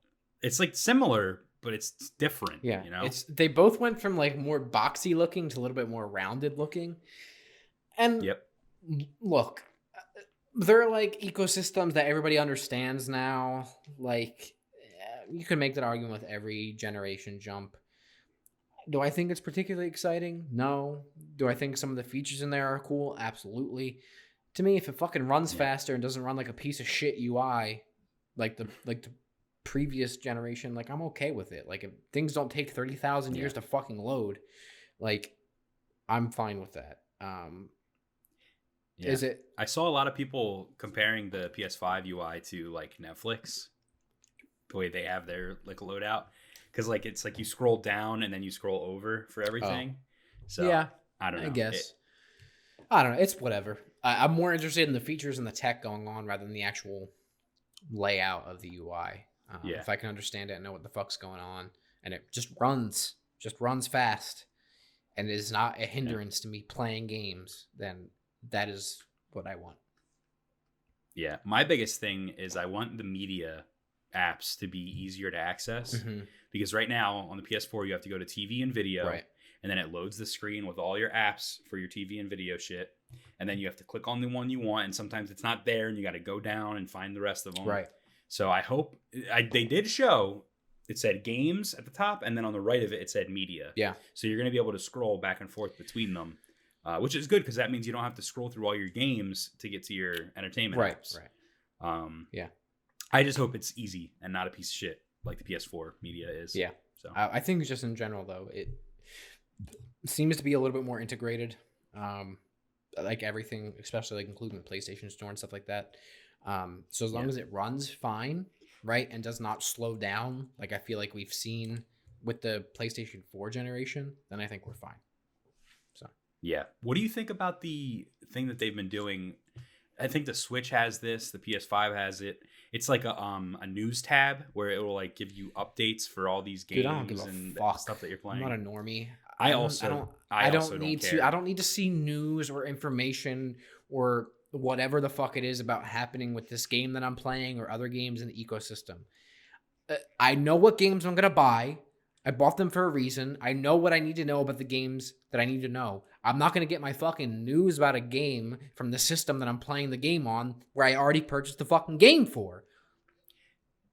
It's like similar, but it's different. Yeah, you know. it's they both went from like more boxy looking to a little bit more rounded looking. And yep. look, uh, they're like ecosystems that everybody understands now. Like you can make that argument with every generation jump. Do I think it's particularly exciting? No. Do I think some of the features in there are cool? Absolutely. To me, if it fucking runs Yeah. faster and doesn't run like a piece of shit UI, like the like the previous generation, like I'm okay with it. Like if things don't take thirty thousand years to fucking load, like I'm fine with that. Um, Yeah. Is it I saw a lot of people comparing the PS5 UI to like Netflix, the way they have their like loadout, because like it's like you scroll down and then you scroll over for everything. So Oh. yeah, I don't know. I guess. It- I don't know. It's whatever. I, I'm more interested in the features and the tech going on rather than the actual layout of the UI. Um, Yeah. If I can understand it and know what the fuck's going on, and it just runs, just runs fast, and is not a hindrance to me playing games, then that is what I want. yeah, my biggest thing is I want the media apps to be easier to access Mhm. because right now on the PS4 you have to go to TV and video, Right. and then it loads the screen with all your apps for your TV and video shit, and then you have to click on the one you want, and sometimes it's not there, and you got to go down and find the rest of them. Right. So I hope I, they did show it said games at the top, and then on the right of it it said media. Yeah. So you're going to be able to scroll back and forth between them, uh, which is good because that means you don't have to scroll through all your games to get to your entertainment Right. apps. Right. Um, Yeah. I just hope it's easy and not a piece of shit like the PS4 media is. Yeah. So I, I think just in general though, it seems to be a little bit more integrated. Um, like everything, especially like including the PlayStation Store and stuff like that. Um, so as long Yeah. as it runs fine, right, and does not slow down, like I feel like we've seen with the PlayStation 4 generation, then I think we're fine. So yeah. What do you think about the thing that they've been doing? I think the Switch has this, the PS5 has it. It's like a um a news tab where it will like give you updates for all these games Dude, I don't give a and fuck. stuff that you're playing. I'm not a normie. I don't- also- I don't. I I, don't also don't need care. to. I don't need to see news or information or whatever the fuck it is about happening with this game that I'm playing or other games in the ecosystem. Uh, I know what games I'm gonna buy. I bought them for a reason. I know what I need to know about the games that I need to know. I'm not gonna get my fucking news about a game from the system that I'm playing the game on, where I already purchased the fucking game for.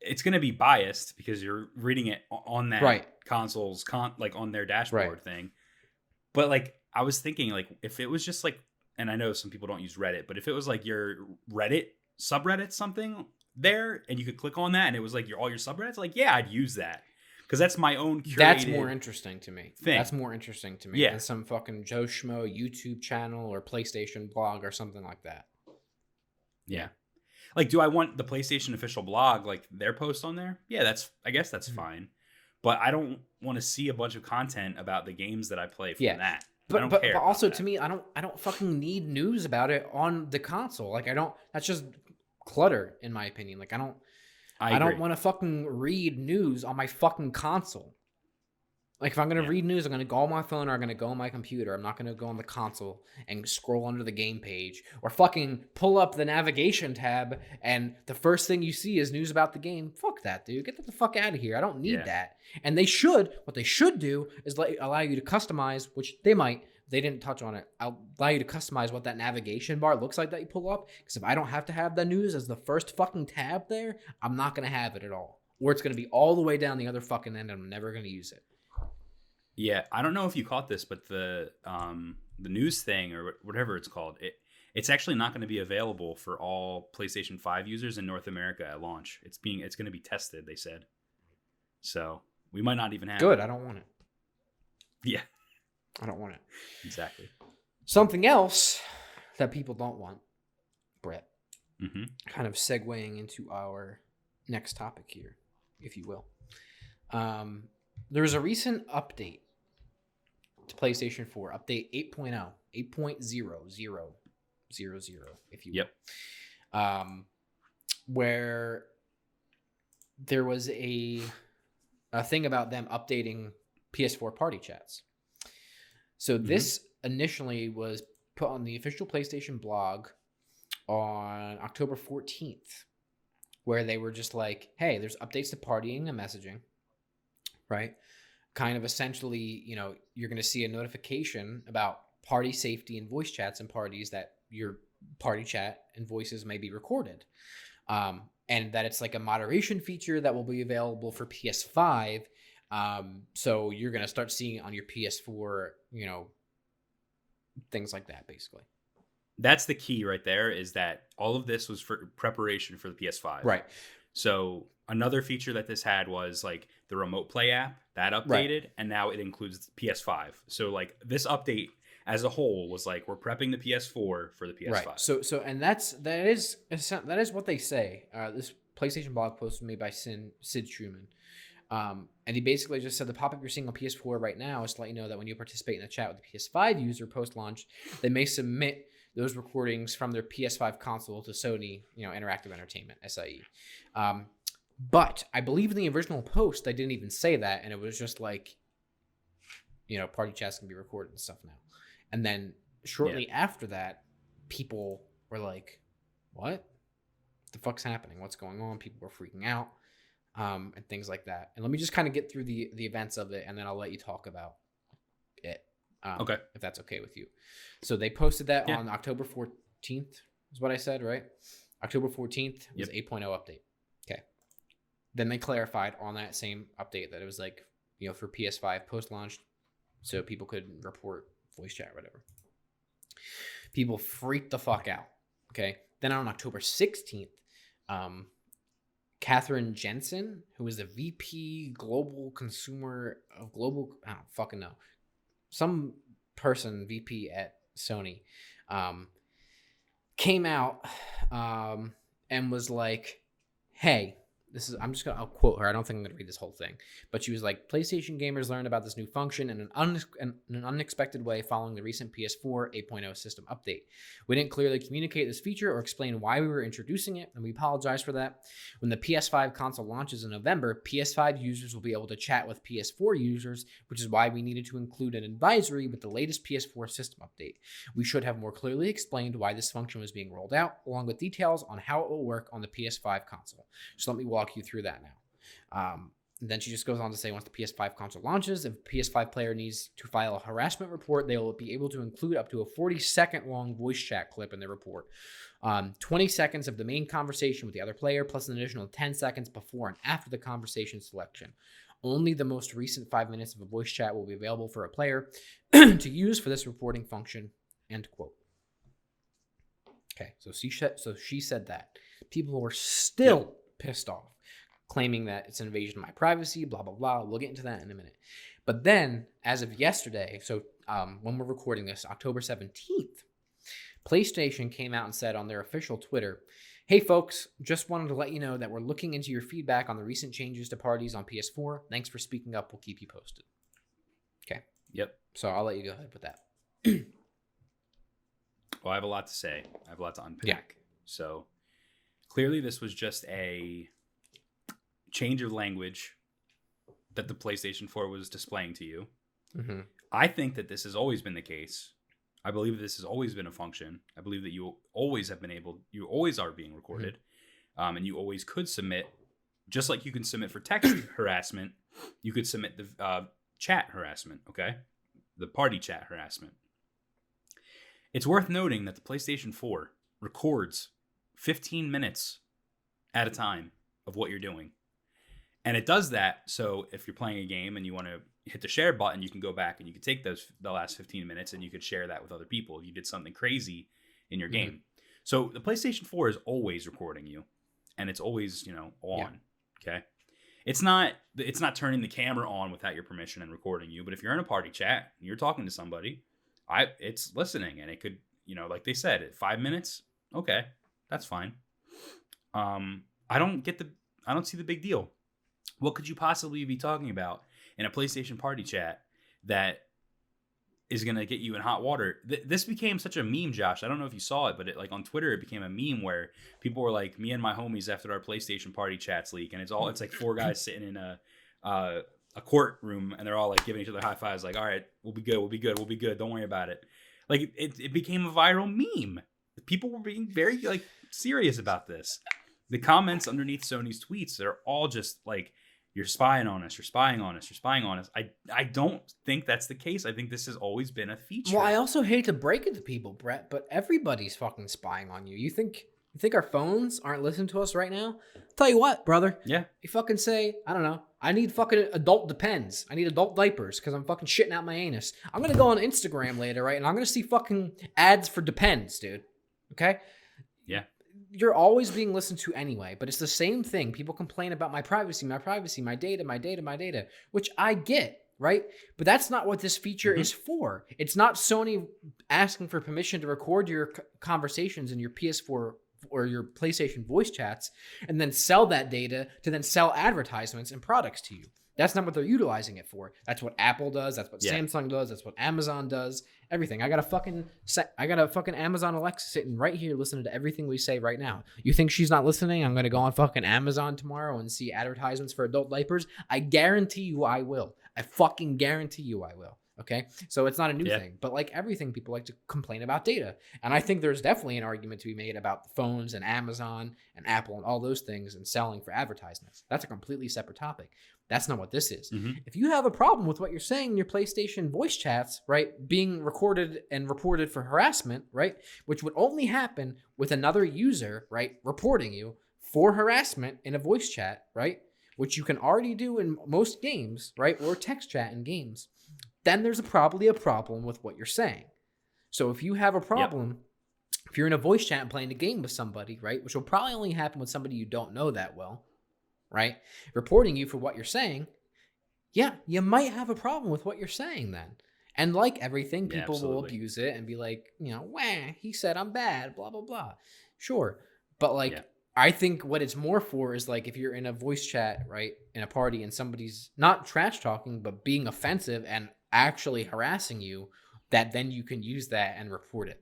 it's going to be biased because you're reading it on that Right. console's con like on their dashboard thing. But like I was thinking like if it was just like and I know some people don't use Reddit, but if it was like your Reddit subreddit something there and you could click on that and it was like your all your subreddits like yeah, I'd use that. Cuz that's my own That's more interesting to me. thing. That's more interesting to me Yeah. than some fucking Joe Schmo YouTube channel or PlayStation blog or something like that. Yeah. Like, do I want the PlayStation official blog, like their post on there? Yeah, that's, I guess that's Mhm. fine. But I don't want to see a bunch of content about the games that I play from Yeah. that. But but, but also to me, I don't I don't fucking need news about it on the console. Like I don't. That's just clutter, in my opinion. Like I don't. I, agree. don't want to fucking read news on my fucking console. Like if I'm gonna Yeah. read news, I'm gonna go on my phone or I'm gonna go on my computer. I'm not gonna go on the console and scroll under the game page or fucking pull up the navigation tab and the first thing you see is news about the game. Fuck that, dude. Get the fuck out of here. I don't need Yeah. that. And they should. What they should do is let, allow you to customize, which they might. They didn't touch on it. I'll allow you to customize what that navigation bar looks like that you pull up. Because if I don't have to have the news as the first fucking tab there, I'm not gonna have it at all. Or it's gonna be all the way down the other fucking end, and I'm never gonna use it. Yeah, I don't know if you caught this, but the um the news thing or whatever it's called, it it's actually not going to be available for all PlayStation 5 users in North America at launch. It's being it's going to be tested, they said. So, we might not even have Good. it. I don't want it. Yeah, I don't want it. exactly. Something else that people don't want, Bret. Mhm. Kind of segueing into our next topic here, if you will. Um, there was a recent update to PlayStation 4, update oh, 8.0, 8.00000, if you will. Yep. Um, where there was a a thing about them updating PS4 party chats. So Mhm. this initially was put on the official PlayStation blog on October 14th, where they were just like, hey, there's updates to partying and messaging, right? Kind of essentially, you know, you're going to see a notification about party safety and voice chats and parties that your party chat and voices may be recorded. Um, and that it's like a moderation feature that will be available for PS5. Um, so you're going to start seeing on your PS4, you know, things like that, basically. That's the key right there. Is that all of this was for preparation for the PS5. Right. So another feature that this had was like the remote play app that updated, and now it includes PS5. So like this update as a whole was like we're prepping the PS4 for the PS5. Right. So so and that's that is that is what they say. Uh, this PlayStation blog post was made by Sin, Sid Shuman. Um, and he basically just said the pop-up you're seeing on PS4 right now is to let you know that when you participate in a chat with the PS5 user post-launch, they may submit those recordings from their PS5 console to Sony, you know, Interactive Entertainment (SIE). Um, but I believe in the original post they didn't even say that, and it was just like, you know, party chats can be recorded and stuff now. And then shortly after that, people were like, "What? the fuck's happening? What's going on?" People were freaking out, um, and things like that. And let me just kind of get through the the events of it, and then I'll let you talk about it. Um, Okay. if that's okay with you. So they posted that Yeah. on October fourteenth, is what I said, right? October fourteenth was 8.0 update. Okay. Then they clarified on that same update that it was like you know for PS5 post launch, so people could report voice chat or whatever. People freaked the fuck out. Okay. Then on October 16th, um, Catherine Jensen, who is the VP Global Consumer of Global, I don't fucking know, some person VP at Sony, um, came out um, and was like, "Hey, this is." I'm just gonna I'll quote her. I don't think I'm gonna read this whole thing, but she was like, "PlayStation gamers learned about this new function in an, un- in an unexpected way following the recent PS4 8.0 system update. We didn't clearly communicate this feature or explain why we were introducing it, and we apologize for that. When the PS5 console launches in November, PS5 users will be able to chat with PS4 users, which is why we needed to include an advisory with the latest PS4 system update. We should have more clearly explained why this function was being rolled out, along with details on how it will work on the PS5 console. So let me walk you through that now. Um, then she just goes on to say once the PS5 console launches, if a PS5 player needs to file a harassment report, they will be able to include up to a 40 second long voice chat clip in their report. Um, 20 seconds of the main conversation with the other player, plus an additional 10 seconds before and after the conversation selection. Only the most recent five minutes of a voice chat will be available for a player to use for this reporting function. End quote. Okay, so she so she said that people were still pissed off, claiming that it's an invasion of my privacy. Blah blah blah. We'll get into that in a minute. But then, as of yesterday, so um, when we're recording this, October seventeenth, PlayStation came out and said on their official Twitter, "Hey folks, just wanted to let you know that we're looking into your feedback on the recent changes to parties on PS4. Thanks for speaking up. We'll keep you posted." Okay, Yep. so I'll let you go ahead with that. Well, I have a lot to say. I have a lot to unpack. Yeah. So clearly, this was just a change of language that the PlayStation 4 was displaying to you. Mm-hmm. I think that this has always been the case. I believe this has always been a function. I believe that you always have been able, you always are being recorded, um, and you always could submit, just like you can submit for text harassment, you could submit the uh, chat harassment, okay? The party chat harassment. It's worth noting that the PlayStation 4 records 15 minutes at a time of what you're doing. And it does that so if you're playing a game and you want to hit the share button, you can go back and you can take those the last 15 minutes and you could share that with other people if you did something crazy in your Mhm. game. So the PlayStation 4 is always recording you and it's always, you know, Yeah. on. Okay. It's not it's not turning the camera on without your permission and recording you, but if you're in a party chat and you're talking to somebody, I it's listening and it could, you know, like they said, at 5 minutes, okay, that's fine. Um I don't get the I don't see the big deal. What could you possibly be talking about in a PlayStation party chat that is gonna get you in hot water. Th- this became such a meme, Josh. I don't know if you saw it, but it, like on Twitter, it became a meme where people were like, "Me and my homies after our PlayStation party chats leak," and it's all it's like four guys sitting in a uh, a courtroom, and they're all like giving each other high fives, like, "All right, we'll be good, we'll be good, we'll be good. Don't worry about it." Like it, it became a viral meme. People were being very like serious about this. The comments underneath Sony's tweets, they're all just like you're spying on us, you're spying on us, you're spying on us. I I don't think that's the case. I think this has always been a feature. Well, I also hate to break it to people, Bret, but everybody's fucking spying on you. You think you think our phones aren't listening to us right now? Tell you what, brother. yeah, You fucking say, I don't know. I need fucking adult depends. I need adult diapers because I'm fucking shitting out my anus. I'm gonna go on Instagram later, right? And I'm gonna see fucking ads for depends, dude. Okay? Yeah. You're always being listened to anyway, but it's the same thing. People complain about my privacy, my privacy, my data, my data, my data, which I get, right? But that's not what this feature Mhm. is for. It's not Sony asking for permission to record your conversations in your PS4 or your PlayStation voice chats and then sell that data to then sell advertisements and products to you. That's not what they're utilizing it for. That's what Apple does. That's what Yeah. Samsung does. That's what Amazon does. Everything. I got a fucking I got a fucking Amazon Alexa sitting right here listening to everything we say right now. You think she's not listening? I'm gonna go on fucking Amazon tomorrow and see advertisements for adult diapers. I guarantee you I will. I fucking guarantee you I will. Okay, so it's not a new Yeah. thing, but like everything, people like to complain about data, and I think there's definitely an argument to be made about phones and Amazon and Apple and all those things and selling for advertisements. That's a completely separate topic. That's not what this is. Mhm. If you have a problem with what you're saying in your PlayStation voice chats, right, being recorded and reported for harassment, right, which would only happen with another user, right, reporting you for harassment in a voice chat, right, which you can already do in most games, right, or text chat in games, then there's probably a problem with what you're saying. So if you have a problem, if you're in a voice chat and playing a game with somebody, right, which will probably only happen with somebody you don't know that well, right, reporting you for what you're saying, yeah, you might have a problem with what you're saying then. And like everything, Yeah, people will abuse it and be like, you know, wah, he said I'm bad, blah, blah, blah. Sure. But like, Yeah. I think what it's more for is like if you're in a voice chat, right, in a party and somebody's not trash talking, but being offensive and actually harassing you, that then you can use that and report it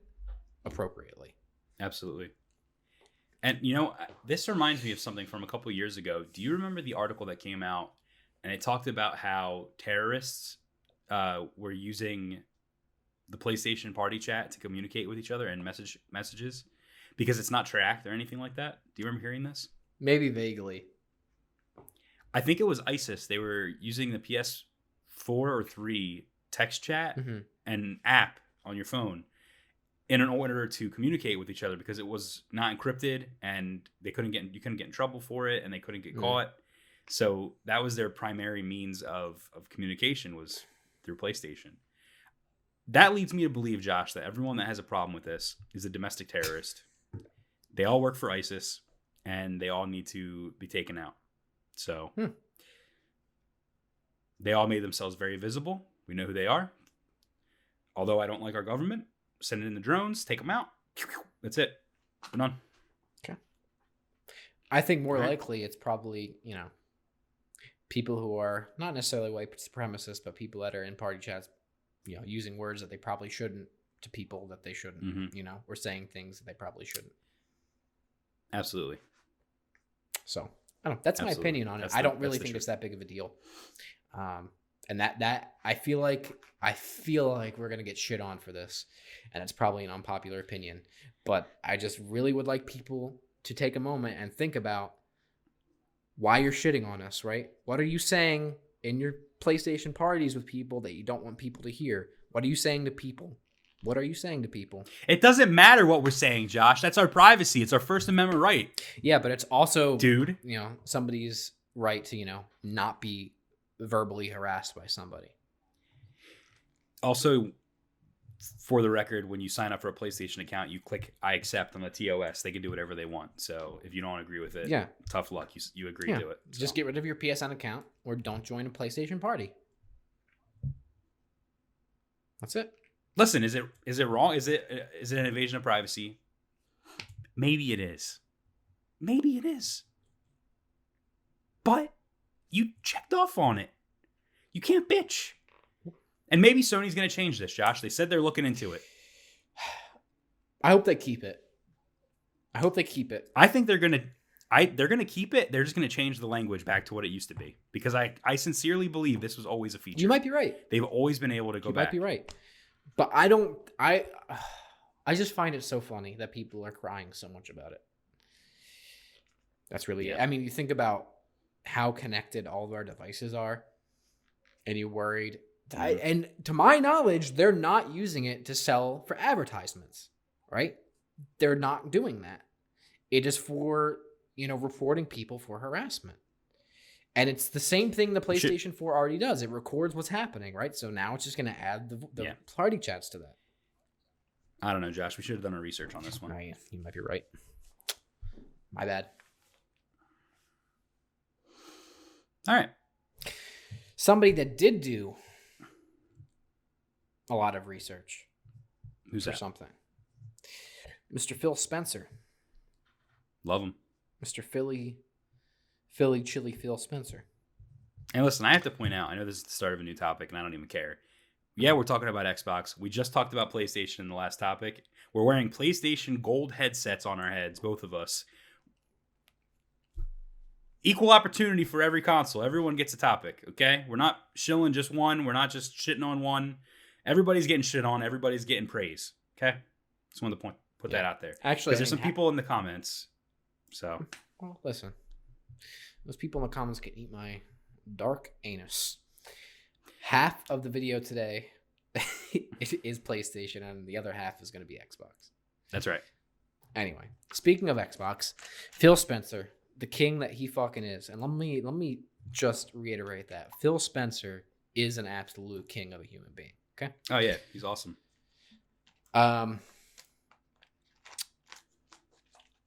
appropriately. absolutely. And you know, this reminds me of something from a couple years ago. Do you remember the article that came out and it talked about how terrorists uh, were using the PlayStation party chat to communicate with each other and message messages because it's not tracked or anything like that? Do you remember hearing this? Maybe vaguely. I think it was ISIS. They were using the PS4 or 3 text chat hmm an app on your phone in an order to communicate with each other because it was not encrypted and they couldn't get you couldn't get in trouble for it and they couldn't get caught. So that was their primary means of of communication was through PlayStation. That leads me to believe, Josh, that everyone that has a problem with this is a domestic terrorist. They all work for ISIS and they all need to be taken out. So Hmm. they all made themselves very visible. We know who they are. Although I don't like our government, send it in the drones, take them out. That's it. We're done. I think more Right. likely it's probably, you know, people who are not necessarily white supremacists, but people that are in party chats, you know, using words that they probably shouldn't to people that they shouldn't, Mhm. you know, or saying things that they probably shouldn't. Absolutely. So I don't know. That's my opinion on it. That's I don't really think truth. it's that big of a deal. Um, and that that I feel like I feel like we're gonna get shit on for this, and it's probably an unpopular opinion. But I just really would like people to take a moment and think about why you're shitting on us. Right? What are you saying in your PlayStation parties with people that you don't want people to hear? What are you saying to people? What are you saying to people? It doesn't matter what we're saying, Josh. That's our privacy. It's our First Amendment right, Yeah, but it's also dude. you know somebody's right to you know not be verbally harassed by somebody Also, for the record, when you sign up for a PlayStation account, you click "I accept" on the TOS. They can do whatever they want. So if you don't agree with it, yeah tough luck. You you agree yeah to it. just get rid of your psn account or don't join a playstation party that's it listen. Is it is it wrong? Is it is it an invasion of privacy? Maybe it is. Maybe it is. But you checked off on it. You can't bitch. And maybe Sony's going to change this, Josh. They said they're looking into it. I hope they keep it. I hope they keep it. I think they're going to I they're going to keep it. They're just going to change the language back to what it used to be because I I sincerely believe this was always a feature. You might be right. They've always been able to go you back. might be right. But I don't I I just find it so funny that people are crying so much about it. That's really it. I mean, you think about how connected all of our devices are and you're worried I, and to my knowledge, they're not using it to sell for advertisements, right? They're not doing that. It is for, you know, reporting people for harassment. And it's the same thing the Should- PlayStation 4 already does. It records what's happening, right? So now it's just going to add the, the Yeah. party chats to that. I don't know, Josh. We should have done our research on this one. Right. You might be right. My bad. All right. Somebody that did do a lot of research Who's for that? something. Mr. Phil Spencer. Love him. Mr. Philly, Philly Chili Phil Spencer. And listen, I have to point out, I know this is the start of a new topic and I don't even care. Yeah, we're talking about Xbox. We just talked about PlayStation in the last topic. We're wearing PlayStation gold headsets on our heads, both of us. Equal opportunity for every console. Everyone gets a topic, okay? We're not shilling just one. We're not just shitting on one. Everybody's getting shit on. Everybody's getting praise, okay? Just wanted to point, put that out there. Actually, there's some ha- people in the comments. So, Well, listen. Those people in the comments can eat my dark anus. Half of the video today is PlayStation, and the other half is going to be Xbox. that's right. Anyway, speaking of Xbox, Phil Spencer, the king that he fucking is, and let me let me just reiterate that Phil Spencer is an absolute king of a human being. Okay. Oh, yeah. He's awesome. Um,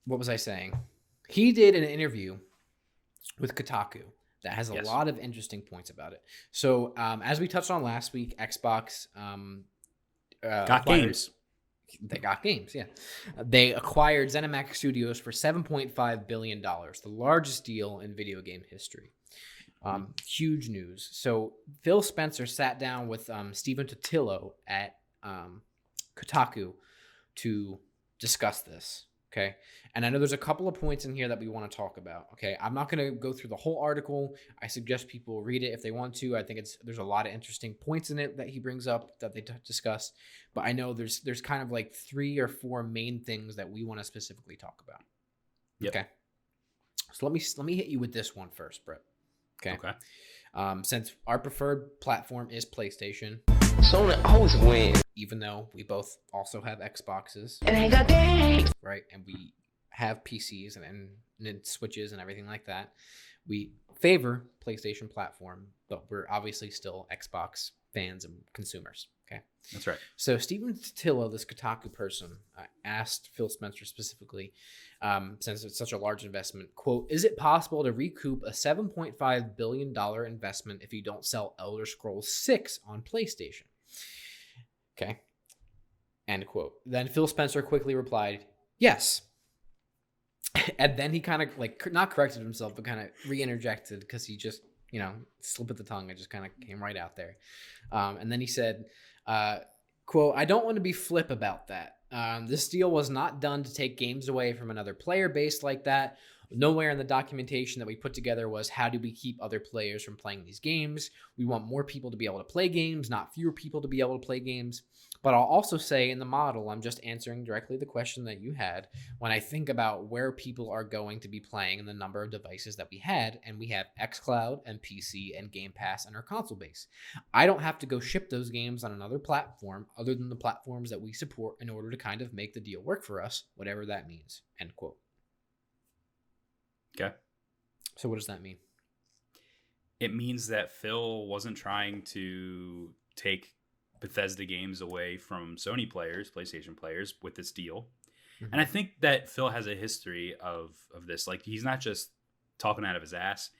what was I saying? He did an interview with Kotaku that has a Yes. lot of interesting points about it. So, um, as we touched on last week, Xbox um, uh, Got acquired- games. They got games, yeah. They acquired ZeniMax Studios for $7.5 billion, the largest deal in video game history. Um, huge news. So Phil Spencer sat down with um, Stephen Totilo at um, Kotaku to discuss this. Okay. And I know there's a couple of points in here that we want to talk about. Okay. I'm not going to go through the whole article. I suggest people read it if they want to. I think it's there's a lot of interesting points in it that he brings up that they t- discuss. But I know there's there's kind of like three or four main things that we want to specifically talk about. Yep. Okay. So let me let me hit you with this one first, Bret. Okay. Okay. Um, since our preferred platform is PlayStation, Sony always wins. even though we both also have Xboxes, And I got games. right? And we have PCs and, and, and switches and everything like that. We favor PlayStation platform, but we're obviously still Xbox fans and consumers. Okay. That's right. So Stephen Tillo, this Kotaku person, uh, asked Phil Spencer specifically, um, since it's such a large investment, quote, is it possible to recoup a $7.5 billion investment if you don't sell Elder Scrolls 6 on PlayStation? Okay. End quote. Then Phil Spencer quickly replied, yes. And then he kind of like not corrected himself, but kind of re-interjected because he just, you know, slip of the tongue. It just kind of came right out there. Um, and then he said, uh, quote, I don't want to be flip about that. Um, this deal was not done to take games away from another player base like that. Nowhere in the documentation that we put together was how do we keep other players from playing these games. We want more people to be able to play games, not fewer people to be able to play games. But I'll also say in the model, I'm just answering directly the question that you had when I think about where people are going to be playing and the number of devices that we had, and we have xCloud and PC and Game Pass in our console base. I don't have to go ship those games on another platform other than the platforms that we support in order to kind of make the deal work for us, whatever that means. End quote. Okay. So what does that mean? It means that Phil wasn't trying to take Bethesda games away from Sony players, PlayStation players with this deal. Mhm. And I think that Phil has a history of of this. Like he's not just talking out of his ass.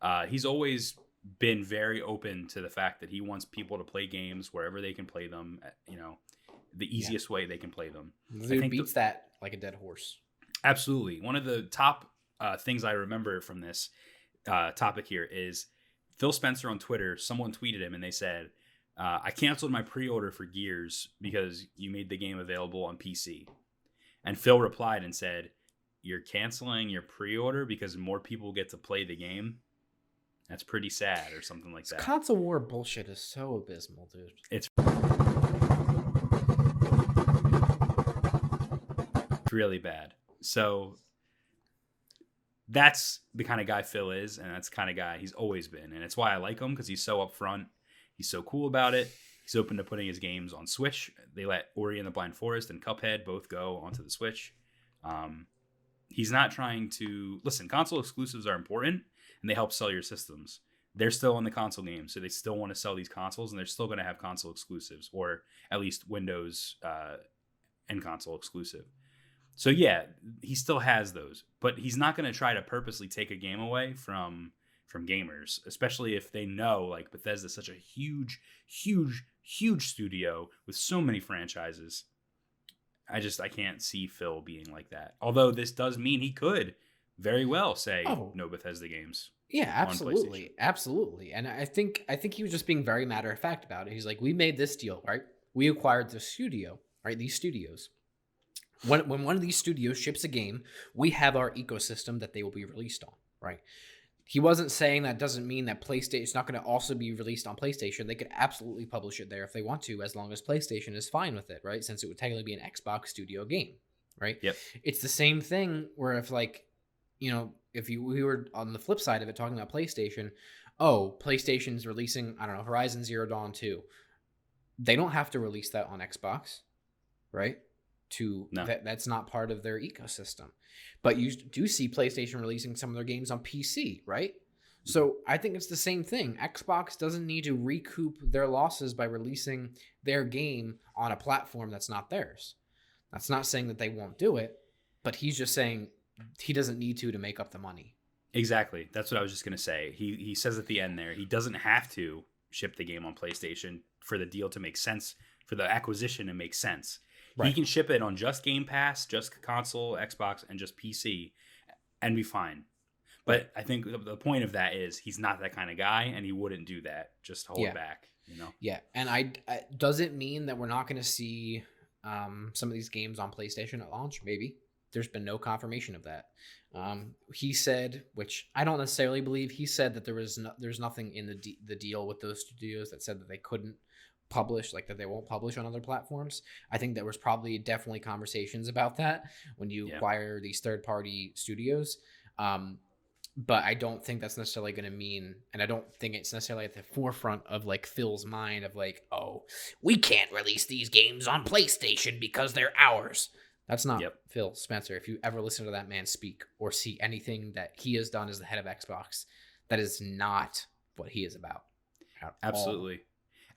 Uh, he's always been very open to the fact that he wants people to play games wherever they can play them. You know, the easiest way they can play them. The I dude think the- beats that like a dead horse. Absolutely. One of the top uh, things I remember from this uh, topic here is Phil Spencer on Twitter. Someone tweeted him and they said, Uh, I canceled my pre-order for Gears because you made the game available on PC. And Phil replied and said, "You're canceling your pre-order because more people get to play the game." That's pretty sad, or something like This that. console war bullshit is so abysmal, dude. It's really bad. So that's the kind of guy Phil is, and that's the kind of guy he's always been, and it's why I like him because he's so upfront. He's so cool about it. He's open to putting his games on Switch. They let Ori and the Blind Forest and Cuphead both go onto the Switch. Um, he's not trying to listen. Console exclusives are important, and they help sell your systems. They're still on the console game, so they still want to sell these consoles, and they're still going to have console exclusives, or at least Windows uh, and console exclusive. So yeah, he still has those, but he's not going to try to purposely take a game away from from gamers, especially if they know like Bethesda's such a huge, huge, huge studio with so many franchises. I just I can't see Phil being like that. Although this does mean he could very well say Oh. no Bethesda games. Yeah, absolutely, absolutely. And I think I think he was just being very matter of fact about it. He's like, we made this deal, right? We acquired the studio, right? These studios. When when one of these studios ships a game, we have our ecosystem that they will be released on, right? He wasn't saying that doesn't mean that PlayStation is not going to also be released on PlayStation. They could absolutely publish it there if they want to, as long as PlayStation is fine with it, right? Since it would technically be an Xbox studio game, right? Yep. It's the same thing where if like, you know, if you we were on the flip side of it talking about PlayStation, oh, PlayStation's releasing, I don't know, Horizon Zero Dawn 2. They don't have to release that on Xbox, right? To No. that that's not part of their ecosystem. But you do see PlayStation releasing some of their games on PC, right? So I think it's the same thing. Xbox doesn't need to recoup their losses by releasing their game on a platform that's not theirs. That's not saying that they won't do it, but he's just saying he doesn't need to to make up the money. Exactly. That's what I was just gonna say. He he says at the end there he doesn't have to ship the game on PlayStation for the deal to make sense for the acquisition to make sense. He can ship it on just Game Pass, just console, Xbox, and just PC, and be fine. But I think the, point of that is he's not that kind of guy, and he wouldn't do that. Just hold Yeah. back, you know. Yeah, and I, I does it mean that we're not going to see um, some of these games on PlayStation at launch? Maybe. There's been no confirmation of that. Um, he said, which I don't necessarily believe. He said that there was no, there's nothing in the de- the deal with those studios that said that they couldn't publish, like that they won't publish on other platforms. I think there was probably definitely conversations about that when you Yeah. acquire these third party studios. Um, but I don't think that's necessarily going to mean, and I don't think it's necessarily at the forefront of like Phil's mind of like, oh, we can't release these games on PlayStation because they're ours. That's not Yep. Phil Spencer. If you ever listen to that man speak or see anything that he has done as the head of Xbox, that is not what he is about. absolutely all.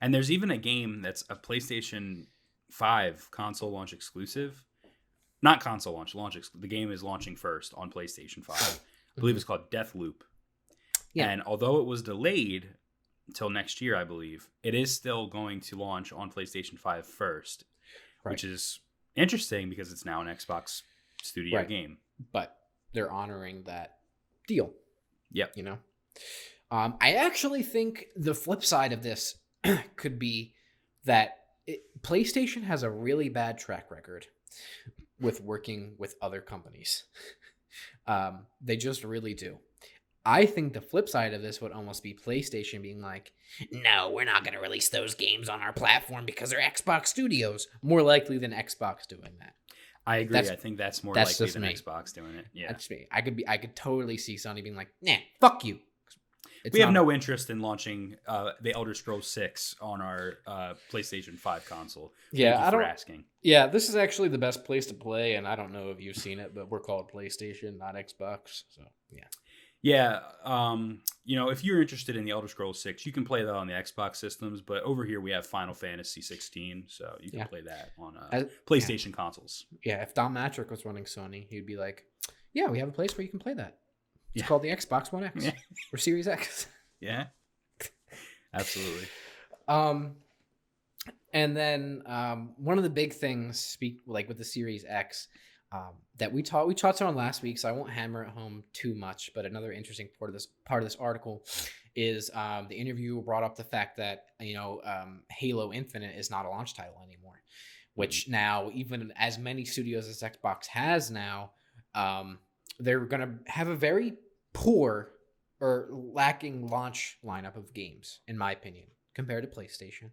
And there's even a game that's a PlayStation 5 console launch exclusive. Not console launch, launch ex- the game is launching first on PlayStation 5. I believe it's called Deathloop. Yeah. And although it was delayed until next year, I believe, it is still going to launch on PlayStation 5 first, which is interesting because it's now an Xbox Studio Right. game. But they're honoring that deal. Yep. you know um, i actually think the flip side of this could be that it, playstation has a really bad track record with working with other companies um, they just really do i think the flip side of this would almost be playstation being like no we're not going to release those games on our platform because they're xbox studios more likely than xbox doing that I agree. That's- I think that's more that's likely than me. Xbox doing it. Yeah. that's me i could be i could totally see sony being like nah fuck you It's we have not- no interest in launching uh, the Elder Scrolls Six on our uh, PlayStation Five console. Yeah, I don't- asking. Yeah, this is actually the best place to play, and I don't know if you've seen it, but we're called PlayStation, not Xbox. So yeah, Yeah, um, you know, if you're interested in the Elder Scrolls Six, you can play that on the Xbox systems. But over here, we have Final Fantasy 16, so you can Yeah. play that on uh, As- PlayStation consoles. yeah. If Don Mattrick was running Sony, he'd be like, "Yeah, we have a place where you can play that. It's Yeah. called the Xbox One X Yeah. or Series X." Yeah, absolutely. Um, and then um, one of the big things, speak like with the Series X, um, that we taught we touched on last week, so I won't hammer it home too much. But another interesting part of this part of this article is um, the interviewer brought up the fact that you know um, Halo Infinite is not a launch title anymore, which now even as many studios as Xbox has now, um, they're gonna have a very poor or lacking launch lineup of games, in my opinion, compared to PlayStation.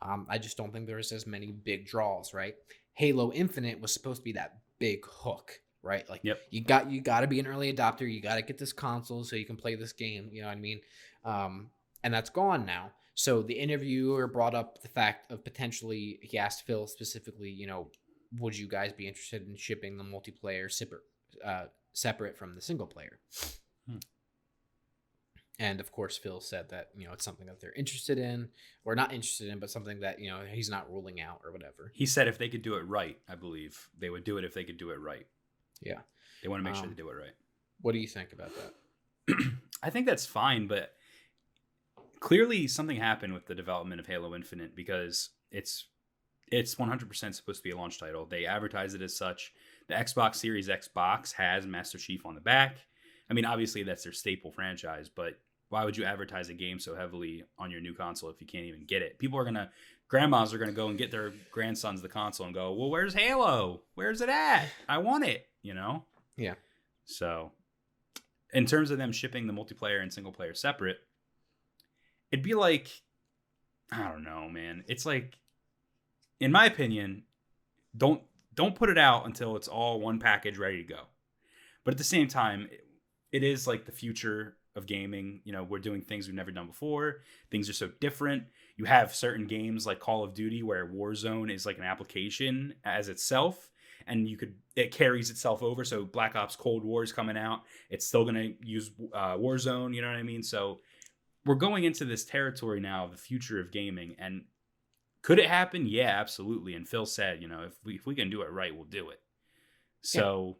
Um, I just don't think there's as many big draws, right? Halo Infinite was supposed to be that big hook, right? Like Yep. you got you got to be an early adopter. You got to get this console so you can play this game. You know what I mean? Um, and that's gone now. So the interviewer brought up the fact of potentially he asked Phil specifically, you know, would you guys be interested in shipping the multiplayer separate, uh, separate from the single player? Hmm. And of course, Phil said that you know it's something that they're interested in, or not interested in, but something that you know he's not ruling out or whatever. He said if they could do it right, I believe they would do it if they could do it right. Yeah. They want to make sure Um, they do it right. What do you think about that? I think that's fine, but clearly something happened with the development of Halo Infinite because it's it's 100% supposed to be a launch title. They advertise it as such. The Xbox Series X box has Master Chief on the back. I mean, obviously that's their staple franchise, but why would you advertise a game so heavily on your new console if you can't even get it? People are gonna, grandmas are gonna go and get their grandsons the console and go, well, where's Halo? Where's it at? I want it. You know? Yeah. So, in terms of them shipping the multiplayer and single player separate, it'd be like, I don't know, man. It's like, in my opinion, don't don't put it out until it's all one package ready to go. But at the same time, it- is like the future of gaming. You know, we're doing things we've never done before. Things are so different. You have certain games like Call of Duty where Warzone is like an application as itself and you could it carries itself over so Black Ops Cold War is coming out. It's still going to use uh, Warzone, you know what I mean? So we're going into this territory now of the future of gaming and could it happen? Yeah, absolutely. And Phil said, you know, if we if we can do it right, we'll do it. So,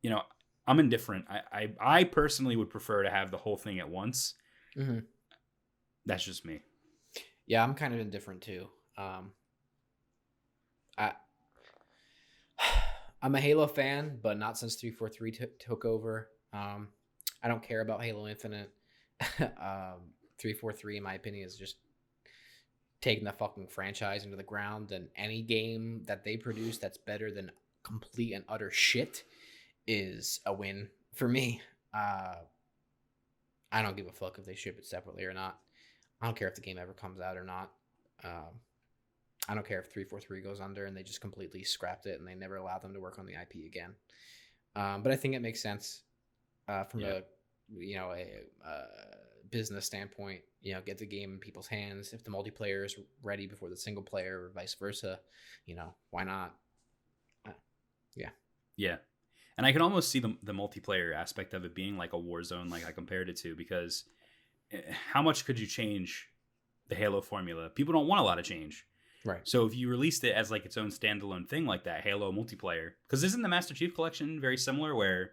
you know, I'm indifferent. I, I I personally would prefer to have the whole thing at once. Mm-hmm. That's just me. Yeah, I'm kind of indifferent too. Um, I I'm a Halo fan, but not since 343 t- took over. Um, I don't care about Halo Infinite. um, 343, in my opinion, is just taking the fucking franchise into the ground. And any game that they produce that's better than complete and utter shit is a win for me. Uh, I don't give a fuck if they ship it separately or not. I don't care if the game ever comes out or not. Um, I don't care if 343 goes under and they just completely scrapped it and they never allowed them to work on the IP again. Um, but I think it makes sense uh, from Yeah. a you know a, uh business standpoint. You know, get the game in people's hands. If the multiplayer is ready before the single player, or vice versa, you know, why not? Yeah. Yeah. And I can almost see the, the multiplayer aspect of it being like a war zone, like I compared it to, because eh, how much could you change the Halo formula? People don't want a lot of change. Right. So if you released it as like its own standalone thing like that, Halo multiplayer, because isn't the Master Chief Collection very similar where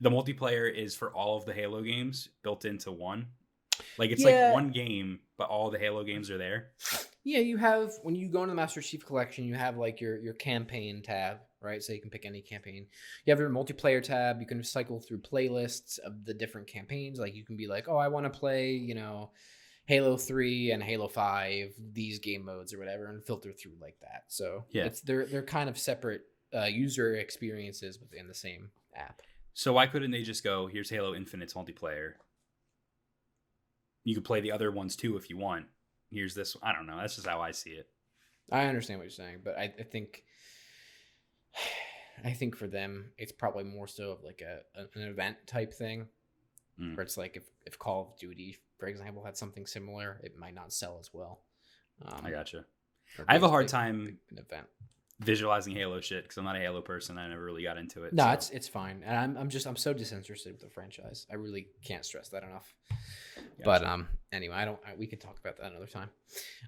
the multiplayer is for all of the Halo games built into one? Like it's Yeah. like one game, but all the Halo games are there. Yeah, you have when you go into the Master Chief Collection, you have like your your campaign tab, right? So you can pick any campaign. You have your multiplayer tab. You can cycle through playlists of the different campaigns. Like you can be like, oh, I want to play, you know, Halo Three and Halo Five, these game modes or whatever, and filter through like that. So Yeah. it's they're they're kind of separate uh, user experiences within the same app. So why couldn't they just go, here's Halo Infinite's multiplayer. You could play the other ones too if you want. Here's this. I don't know. That's just how I see it. I understand what you're saying, but I, I think I think for them it's probably more so of like a an event type thing, Mm. where it's like if if Call of Duty, for example, had something similar, it might not sell as well. Um, I gotcha. I have a hard big- time big event. Visualizing Halo shit because I'm not a Halo person. I never really got into it. No, so- it's it's fine, and I'm I'm just I'm so disinterested with the franchise. I really can't stress that enough. But um, anyway, I don't. I, we can talk about that another time.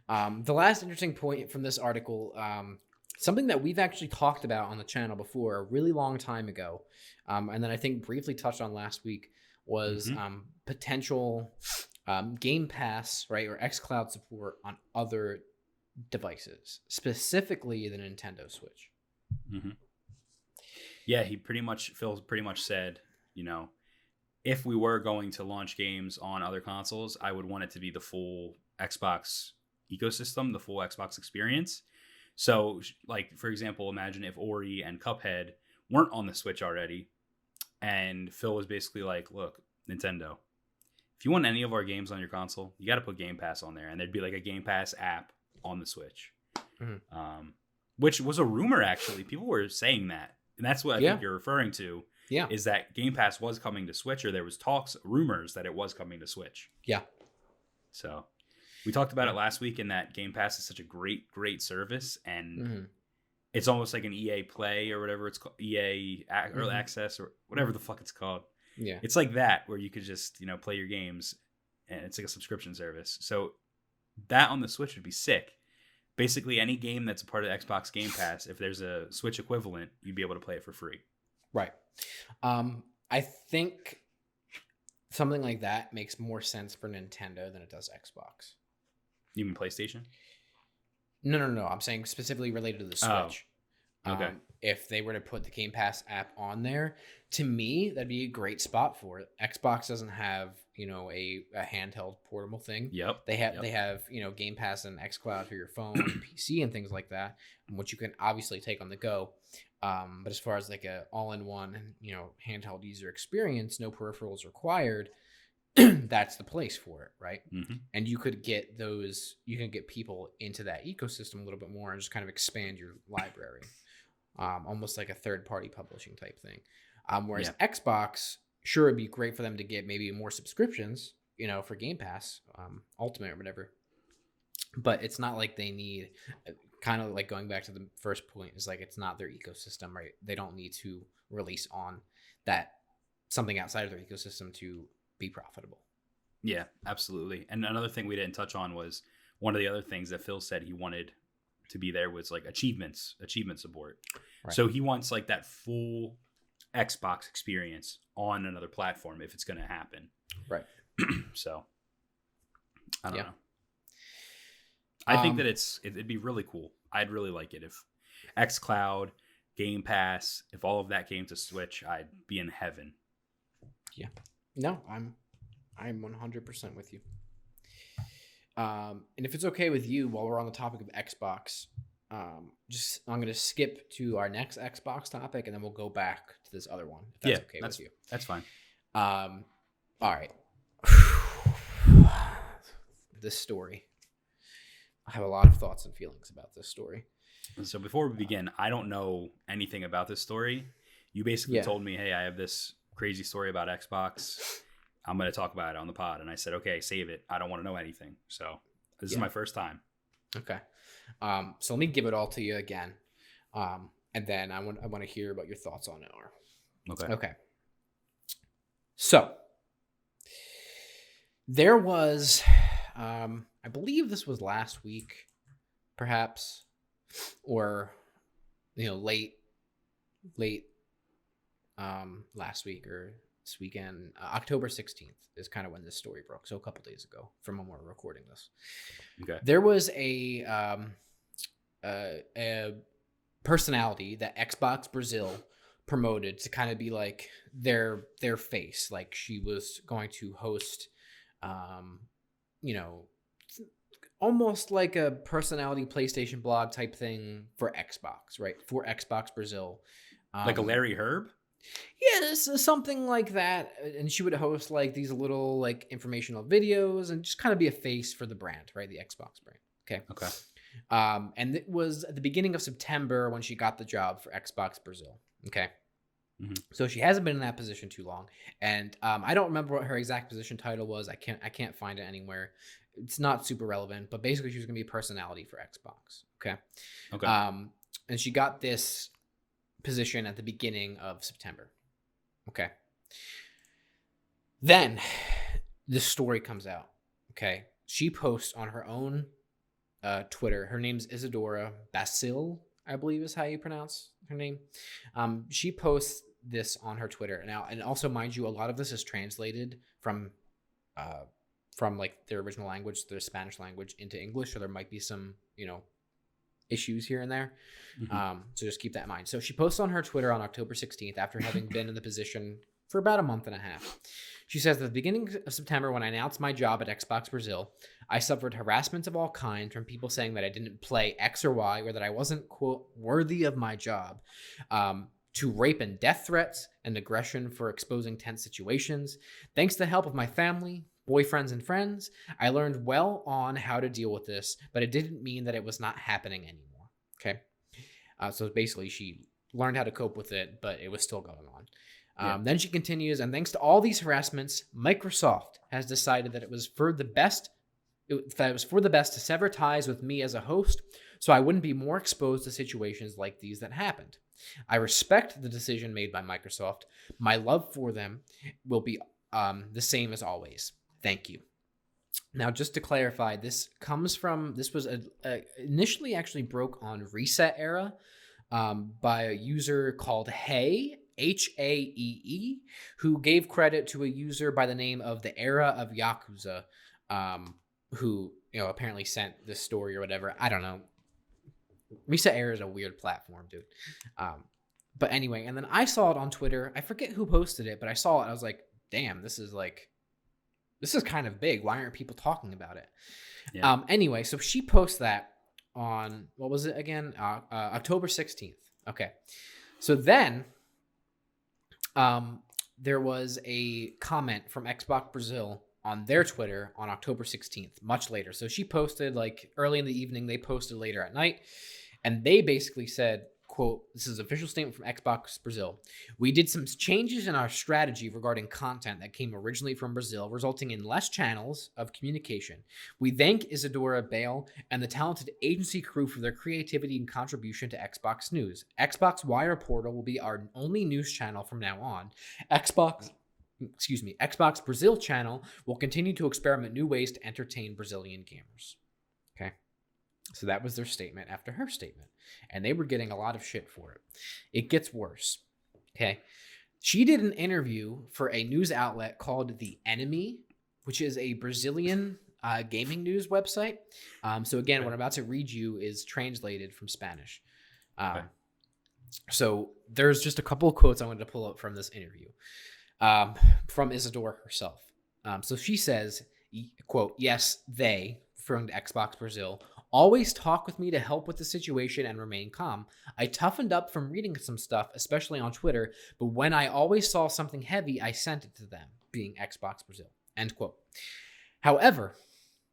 Um, the last interesting point from this article, um, something that we've actually talked about on the channel before a really long time ago, um, and then I think briefly touched on last week was Mhm. um, potential um, Game Pass, right, or XCloud support on other devices, specifically the Nintendo Switch. Mhm. Yeah, he pretty much Phil pretty much said, you know, if we were going to launch games on other consoles, I would want it to be the full Xbox ecosystem, the full Xbox experience. So, like for example, imagine if Ori and Cuphead weren't on the Switch already, and Phil was basically like, "Look, Nintendo, if you want any of our games on your console, you got to put Game Pass on there, and there'd be like a Game Pass app on the Switch." Mhm. Um, which was a rumor actually. People were saying that, and that's what I Yeah. think you're referring to Yeah. is that Game Pass was coming to Switch, or there was talks, rumors that it was coming to Switch. Yeah. So we talked about it last week, and that Game Pass is such a great, great service, and Mhm. it's almost like an EA Play or whatever it's called, EA Early Mhm. Access or whatever the fuck it's called. Yeah. It's like that where you could just you know play your games, and it's like a subscription service. So that on the Switch would be sick. Basically, any game that's a part of Xbox Game Pass, if there's a Switch equivalent, you'd be able to play it for free. Right. Um, I think something like that makes more sense for Nintendo than it does Xbox. You mean PlayStation? No, no, no. I'm saying specifically related to the Oh, Switch. okay. Um, if they were to put the Game Pass app on there, to me, that'd be a great spot for it. Xbox doesn't have, you know, a, a handheld portable thing. Yep. They have Yep. they have you know Game Pass and XCloud for your phone, and PC, and things like that, which you can obviously take on the go. Um, but as far as like a all-in-one, you know, handheld user experience, no peripherals required, that's the place for it, right? hmm And you could get those, you can get people into that ecosystem a little bit more and just kind of expand your library, um, almost like a third-party publishing type thing. Um, whereas Xbox, sure, it'd be great for them to get maybe more subscriptions, you know, for Game Pass, um, Ultimate or whatever. But it's not like they need, kind of like going back to the first point, is like it's not their ecosystem, right? They don't need to release on that something outside of their ecosystem to be profitable. Yeah, absolutely. And another thing we didn't touch on was one of the other things that Phil said he wanted to be there was like achievements, achievement support. Right. So he wants like that full Xbox experience on another platform if it's going to happen. Right. so I don't Yeah. know. I think Um, that it's it, it'd be really cool. I'd really like it if XCloud, Game Pass, if all of that came to Switch, I'd be in heaven. No, I'm I'm 100% with you. Um, and if it's okay with you, while we're on the topic of Xbox, um, just I'm gonna skip to our next Xbox topic, and then we'll go back to this other one. If that's Yeah, okay that's- with you. That's fine. Um, all right. this story. I have a lot of thoughts and feelings about this story. So before we begin, I don't know anything about this story. You basically Yeah. told me, "Hey, I have this crazy story about Xbox. I'm going to talk about it on the pod." And I said, "Okay, save it. I don't want to know anything." So this is my first time. Okay. Um, so let me give it all to you again. Um, and then I want I want to hear about your thoughts on it are. Okay. Okay. So there was, um, I believe this was last week, perhaps, or you know, late, late, um, last week or this weekend. Uh, October sixteenth is kind of when this story broke. So a couple days ago, from when we're recording this Okay. there was a um uh, a personality that Xbox Brazil promoted to kind of be like their their face like she was going to host um you know almost like a personality PlayStation blog type thing for Xbox right for Xbox Brazil like a Um, Larry Hryb? Yeah, this is something like that. And she would host like these little like informational videos and just kind of be a face for the brand, right? The Xbox brand. Okay. Okay. Um, and it was at the beginning of September when she got the job for Xbox Brazil. Okay. Mhm. So she hasn't been in that position too long, and um, I don't remember what her exact position title was. I can't I can't find it anywhere. It's not super relevant, but basically she was gonna be a personality for Xbox. Okay. Okay. Um, and she got this position at the beginning of September. Okay. Then this story comes out. Okay. She posts on her own uh, Twitter. Her name's Isadora Basile, I believe is how you pronounce her name. Um, she posts this on her Twitter now, and also mind you, a lot of this is translated from uh, from like their original language, their Spanish language, into English. So there might be some, you know, issues here and there. Mhm. Um, so just keep that in mind. So she posts on her Twitter on October 16th after having been in the position for about a month and a half. She says at the beginning of September, when I announced my job at Xbox Brazil, I suffered harassment of all kinds from people saying that I didn't play X or Y or that I wasn't, quote, worthy of my job, um, to rape and death threats and aggression for exposing tense situations. Thanks to the help of my family, boyfriends, and friends, I learned well on how to deal with this, but it didn't mean that it was not happening anymore. Okay. Uh, so basically, she learned how to cope with it, but it was still going on. Um, Then she continues, and thanks to all these harassments, Microsoft has decided that it was for the best. It, that it was for the best to sever ties with me as a host, so I wouldn't be more exposed to situations like these that happened. I respect the decision made by Microsoft. My love for them will be um, the same as always. Thank you. Now, just to clarify, this comes from this was a, a initially actually broke on ResetEra um, by a user called Hey H A E E, who gave credit to a user by the name of the Era of Yakuza, um, who you know apparently sent this story or whatever. I don't know. ResetEra is a weird platform, dude. Um, but anyway, and then I saw it on Twitter. I forget who posted it, but I saw it. I was like, damn, this is like, this is kind of big. Why aren't people talking about it? Yeah. Um, anyway, so she posts that on what was it again? Uh, uh, October 16th. Okay. So then um, there was a comment from Xbox Brazil on their Twitter on October 16th, much later. So she posted like early in the evening, they posted later at night, and they basically said, quote, this is an official statement from Xbox Brazil. We did some changes in our strategy regarding content that came originally from Brazil, resulting in less channels of communication. We thank Isadora Bale and the talented agency crew for their creativity and contribution to Xbox News. Xbox Wire Portal will be our only news channel from now on. Xbox excuse me, Xbox Brazil channel will continue to experiment new ways to entertain Brazilian gamers. Okay. So that was their statement after her statement. And they were getting a lot of shit for it. It gets worse. Okay. She did an interview for a news outlet called The Enemy, which is a Brazilian uh, gaming news website. Um, so, again, what I'm about to read you is translated from Spanish. Um, Okay. So, there's just a couple of quotes I wanted to pull up from this interview um, from Isadora herself. Um, so she says, "quote Yes, they referring to Xbox Brazil always talk with me to help with the situation and remain calm. I toughened up from reading some stuff, especially on Twitter, but when I always saw something heavy, I sent it to them, being Xbox Brazil." End quote. However,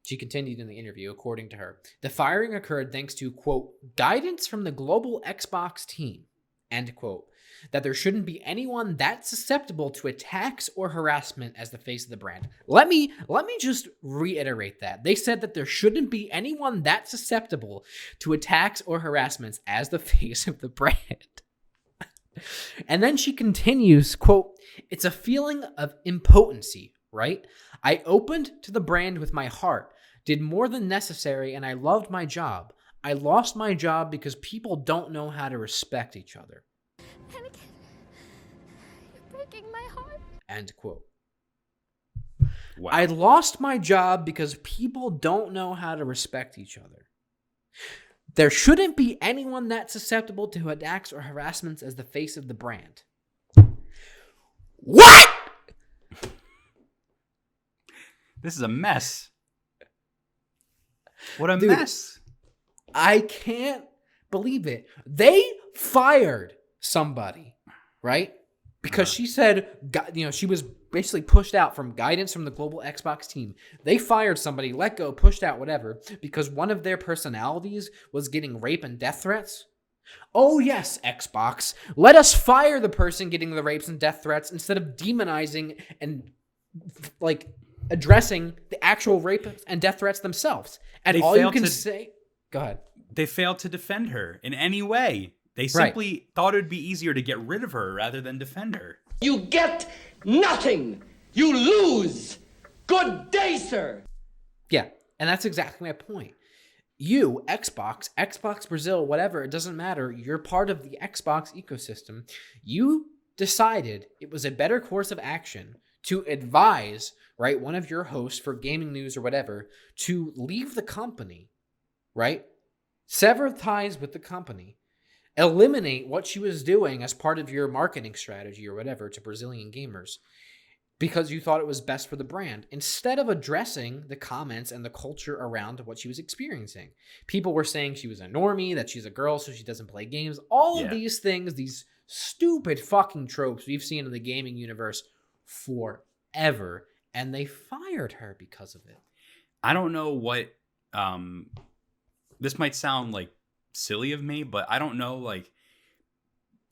she continued in the interview, according to her, the firing occurred thanks to, quote, guidance from the global Xbox team, end quote, that there shouldn't be anyone that susceptible to attacks or harassment as the face of the brand. Let me let me just reiterate that. They said that there shouldn't be anyone that susceptible to attacks or harassments as the face of the brand. and then she continues, quote, it's a feeling of impotency, right? I opened to the brand with my heart, did more than necessary, and I loved my job. I lost my job because people don't know how to respect each other. Anakin, you're breaking my heart. End quote. Wow. I lost my job because people don't know how to respect each other. There shouldn't be anyone that susceptible to attacks or harassments as the face of the brand. What? this is a mess. What a Dude. mess. I can't believe it. They fired somebody, right? Because she said, you know, she was basically pushed out from guidance from the global Xbox team. They fired somebody, let go, pushed out, whatever, because one of their personalities was getting rape and death threats. Oh, yes, Xbox. Let us fire the person getting the rapes and death threats instead of demonizing and, like, addressing the actual rape and death threats themselves. And They all you can to- say. Go ahead. They failed to defend her in any way. They Right. simply thought it'd be easier to get rid of her rather than defend her. You get nothing. You lose. Good day, sir. Yeah, and that's exactly my point. You, Xbox, Xbox Brazil, whatever, it doesn't matter. You're part of the Xbox ecosystem. You decided it was a better course of action to advise, right, one of your hosts for gaming news or whatever to leave the company, right? Sever ties with the company eliminate what she was doing as part of your marketing strategy or whatever to Brazilian gamers because you thought it was best for the brand instead of addressing the comments and the culture around what she was experiencing. People were saying she was a normie, that she's a girl, so she doesn't play games. All Yeah. of these things, these stupid fucking tropes we've seen in the gaming universe forever. And they fired her because of it. I don't know what um this might sound like silly of me, but I don't know like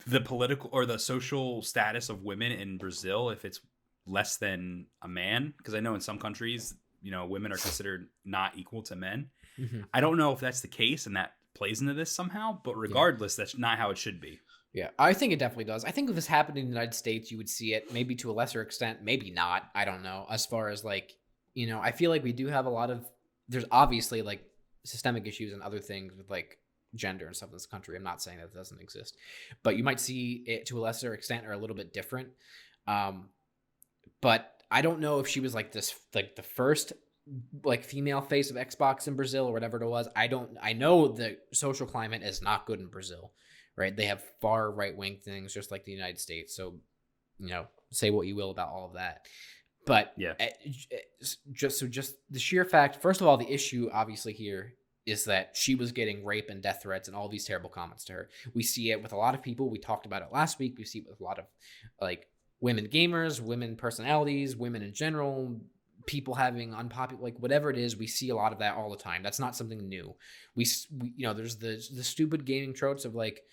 the political or the social status of women in Brazil if it's less than a man because I know in some countries, you know, women are considered not equal to men. Mm-hmm. I don't know if that's the case and that plays into this somehow, but regardless, that's not how it should be. Yeah, I think it definitely does. I think if this happened in the United States, you would see it maybe to a lesser extent, maybe not. I don't know. As far as like, you know, I feel like we do have a lot of there's obviously like systemic issues and other things with like gender and stuff in this country. I'm not saying that it doesn't exist, but you might see it to a lesser extent or a little bit different. Um, but I don't know if she was like this, like the first like female face of Xbox in Brazil or whatever it was. I don't. I know the social climate is not good in Brazil right? They have far right wing things, just like the United States. So, you know, say what you will about all of that. But Yeah. eh, eh, just so just the sheer fact. First of all, the issue obviously here is that she was getting rape and death threats and all these terrible comments to her. We see it with a lot of people. We talked about it last week. We see it with a lot of like women gamers, women personalities, women in general, people having unpopular like whatever it is we see a lot of that all the time that's not something new we, we you know there's the the stupid gaming tropes of like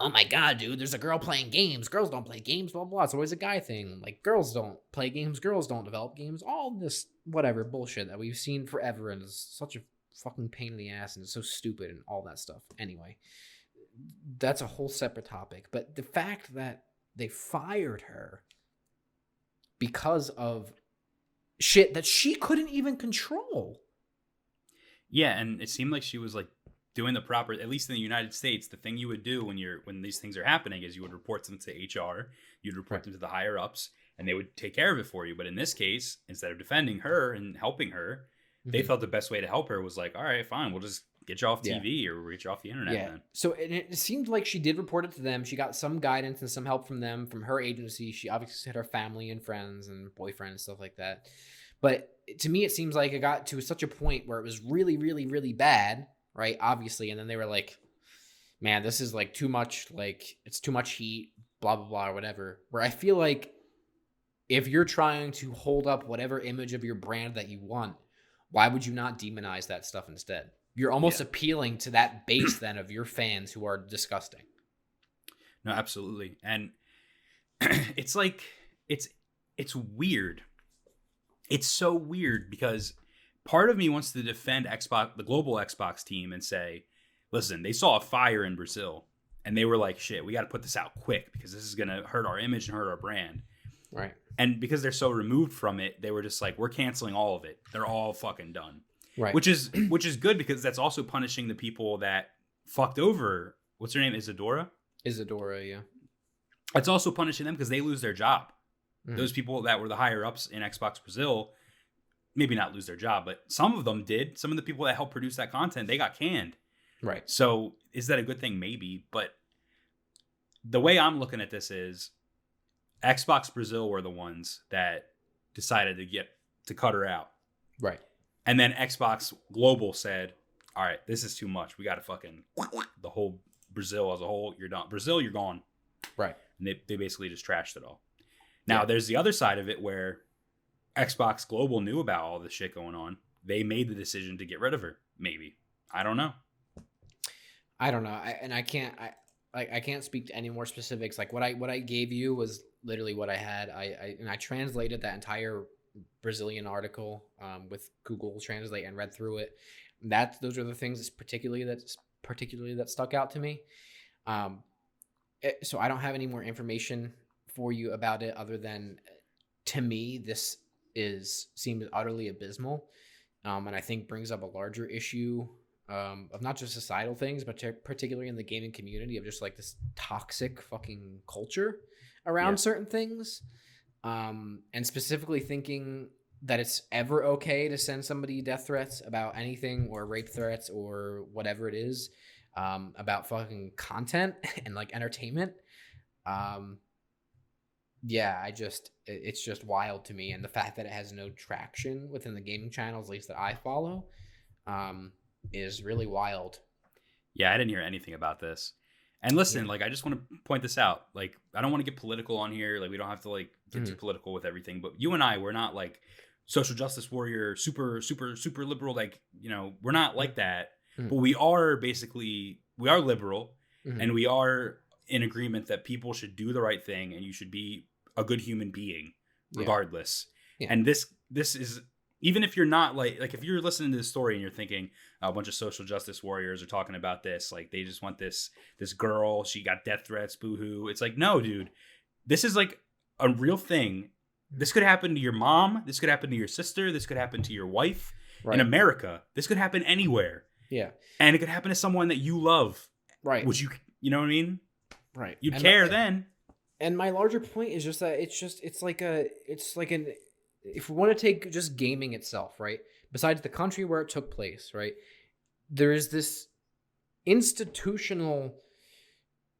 oh my god dude there's a girl playing games girls don't play games blah blah, blah. it's always a guy thing like girls don't play games girls don't develop games all this whatever bullshit that we've seen forever and is such a fucking pain in the ass and it's so stupid and all that stuff anyway that's a whole separate topic but the fact that they fired her because of shit that she couldn't even control. Yeah, and it seemed like she was like doing the proper at least in the United States, the thing you would do when you're when these things are happening is you would report them to HR, you'd report them to the higher ups, and they would take care of it for you. But in this case, instead of defending her and helping her, they Mhm. felt the best way to help her was like, all right, fine, we'll just get you off Yeah. TV or we'll get you off the internet yeah. then. So it, it seemed like she did report it to them. She got some guidance and some help from them, from her agency. She obviously had her family and friends and boyfriend and stuff like that. But to me, it seems like it got to such a point where it was really, really, really bad, right? Obviously. And then they were like, man, this is like too much, like, it's too much heat, blah, blah, blah, or whatever. Where I feel like if you're trying to hold up whatever image of your brand that you want, why would you not demonize that stuff instead? You're almost Yeah. appealing to that base then of your fans who are disgusting. No, absolutely. And it's like it's it's weird. It's so weird because part of me wants to defend Xbox the global Xbox team and say, listen, they saw a fire in Brazil and they were like, shit, we got to put this out quick because this is going to hurt our image and hurt our brand. Right. And because they're so removed from it, they were just like, we're canceling all of it. They're all fucking done. Right. Which is which is good because that's also punishing the people that fucked over what's her name? Isadora? Isadora, yeah. It's also punishing them because they lose their job. Mhm. Those people that were the higher ups in Xbox Brazil, maybe not lose their job, but some of them did. Some of the people that helped produce that content, they got canned. Right. So is that a good thing? Maybe. But the way I'm looking at this is Xbox Brazil were the ones that decided to get to cut her out. Right. And then Xbox Global said, all right, this is too much. We got to fucking the whole Brazil as a whole. You're done. Brazil, you're gone. Right. And they, they basically just trashed it all. Now, Yeah. there's the other side of it where Xbox Global knew about all this shit going on. They made the decision to get rid of her. Maybe. I don't know. I don't know. I, and I can't I like I can't speak to any more specifics. Like what I what I gave you was literally what I had. I, I and I translated that entire Brazilian article um, with Google Translate and read through it. That those are the things that's particularly that's particularly that stuck out to me. Um, it- so I don't have any more information for you about it other than to me this is seems utterly abysmal, um, and I think brings up a larger issue um, of not just societal things, but ter- particularly in the gaming community of just like this toxic fucking culture around Yeah. certain things. Um, and specifically thinking that it's ever okay to send somebody death threats about anything or rape threats or whatever it is. um, about fucking content and like entertainment. Um, yeah, I just it's just wild to me, and the fact that it has no traction within the gaming channels, at least that I follow, um, is really wild. Yeah, I didn't hear anything about this. And listen, Yeah. like I just want to point this out. Like I don't want to get political on here. Like we don't have to like get too political with everything. But you and I, we're not like social justice warrior, super, super, super liberal. Like you know, we're not like that. Mhm. But we are basically we are liberal, Mhm. and we are in agreement that people should do the right thing, and you should be a good human being, Yeah. regardless. Yeah. And this this is even if you're not like like if you're listening to this story and you're thinking a bunch of social justice warriors are talking about this like they just want this this girl she got death threats boohoo it's like no dude this is like a real thing. This could happen to your mom this could happen to your sister this could happen to your wife right. in america. This could happen anywhere. Yeah, and it could happen to someone that you love. Right, would you you know what i mean? Right. you'd And- care then. and my larger point is just that it's just it's like a it's like an if we want to take just gaming itself right besides the country where it took place right there is this institutional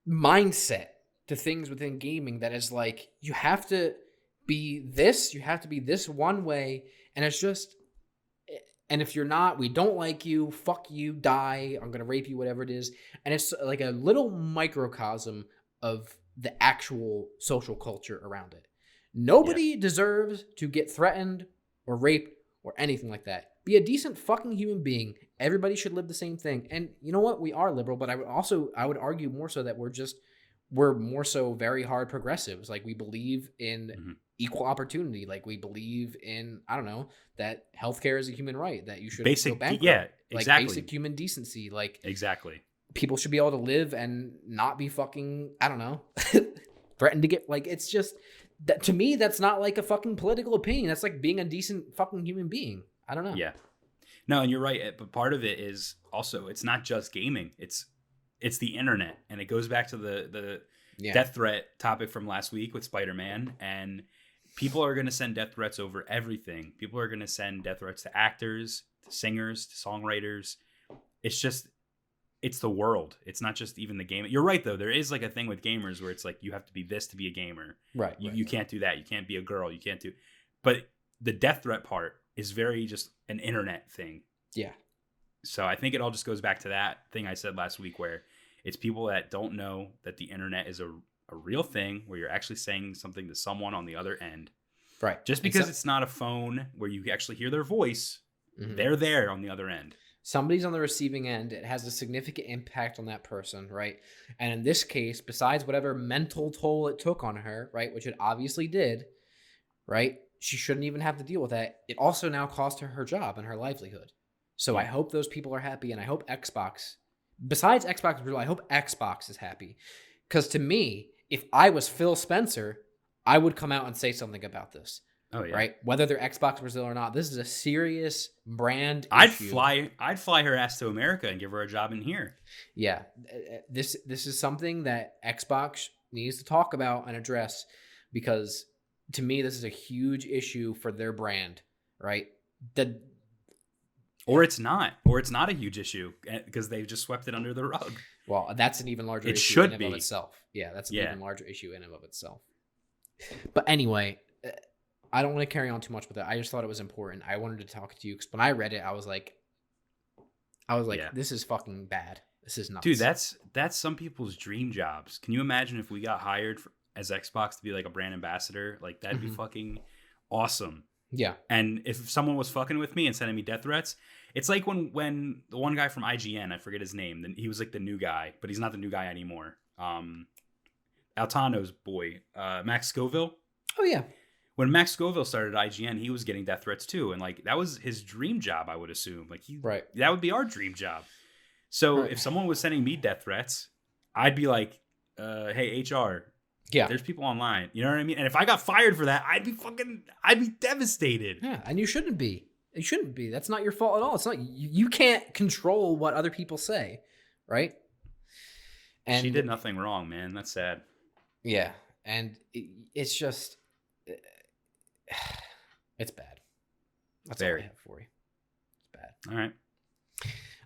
mindset to things within gaming that is like you have to be this you have to be this one way and it's just eh, and if you're not we don't like you fuck you die i'm gonna rape you whatever it is and it's like a little microcosm of the actual social culture around it. Nobody deserves to get threatened or raped or anything like that. Be a decent fucking human being. Everybody should live the same thing. And you know what? We are liberal, but I would also I would argue more so that we're just we're more so very hard progressives. Like we believe in Mhm. equal opportunity. Like we believe in I don't know that healthcare is a human right. That you should Basic- go bankrupt. yeah, like exactly. basic human decency. Like exactly people should be able to live and not be fucking I don't know threatened to get like it's just that to me that's not like a fucking political opinion that's like being a decent fucking human being I don't know Yeah. No, and you're right. eh, But part of it is also it's not just gaming. It's it's the internet, and it goes back to the the yeah death threat topic from last week with Spider Man. And people are going to send death threats over everything. People are going to send death threats to actors, to singers, to songwriters. It's just it's the world. It's not just even the game. You're right though. There is like a thing with gamers where it's like you have to be this to be a gamer. right, You, right, you right. can't do that. You can't be a girl. You can't do. But the death threat part is very just an internet thing. yeah So I think it all just goes back to that thing I said last week where it's people that don't know that the internet is a, a real thing where you're actually saying something to someone on the other end. right Just because so- it's not a phone where you actually hear their voice, Mhm. they're there on the other end. Somebody's on the receiving end it has a significant impact on that person right? And in this case besides whatever mental toll it took on her right which it obviously did right she shouldn't even have to deal with that. It also now cost her her job and her livelihood. So i hope those people are happy and i hope xbox besides xbox i hope xbox is happy. Because to me if i was phil spencer i would come out and say something about this Oh yeah. right whether they're xbox brazil or not this is a serious brand I'd issue. fly I'd fly her ass to America and give her a job in here. yeah this this is something that xbox needs to talk about and address because to me this is a huge issue for their brand right the Or it's not. Or it's not a huge issue because they've just swept it under the rug. well that's an even larger It issue should in and of be. itself yeah that's an Yeah. even larger issue in and of itself but anyway uh, i don't want to carry on too much with it i just thought it was important i wanted to talk to you because when i read it i was like i was like Yeah. this is fucking bad this is nuts Dude, that's that's some people's dream jobs. Can you imagine if we got hired for, as Xbox to be like a brand ambassador? Like that'd be Mhm. fucking awesome. yeah And if someone was fucking with me and sending me death threats, it's like when when the one guy from IGN, I forget his name, then he was like the new guy, but he's not the new guy anymore. Um Altano's boy, uh Max Scoville. oh yeah When Max Scoville started IGN, he was getting death threats too, and like that was his dream job, I would assume. Like he right that would be our dream job. So Right. if someone was sending me death threats, I'd be like, uh, "Hey HR, yeah there's people online." You know what I mean? And if I got fired for that, I'd be fucking, I'd be devastated. Yeah, and you shouldn't be. You shouldn't be. That's not your fault at all. It's not you, you can't control what other people say, right? And she did nothing wrong, man. That's sad. Yeah, and it, it's just it's bad. That's all Very. I have for you. It's bad. All right.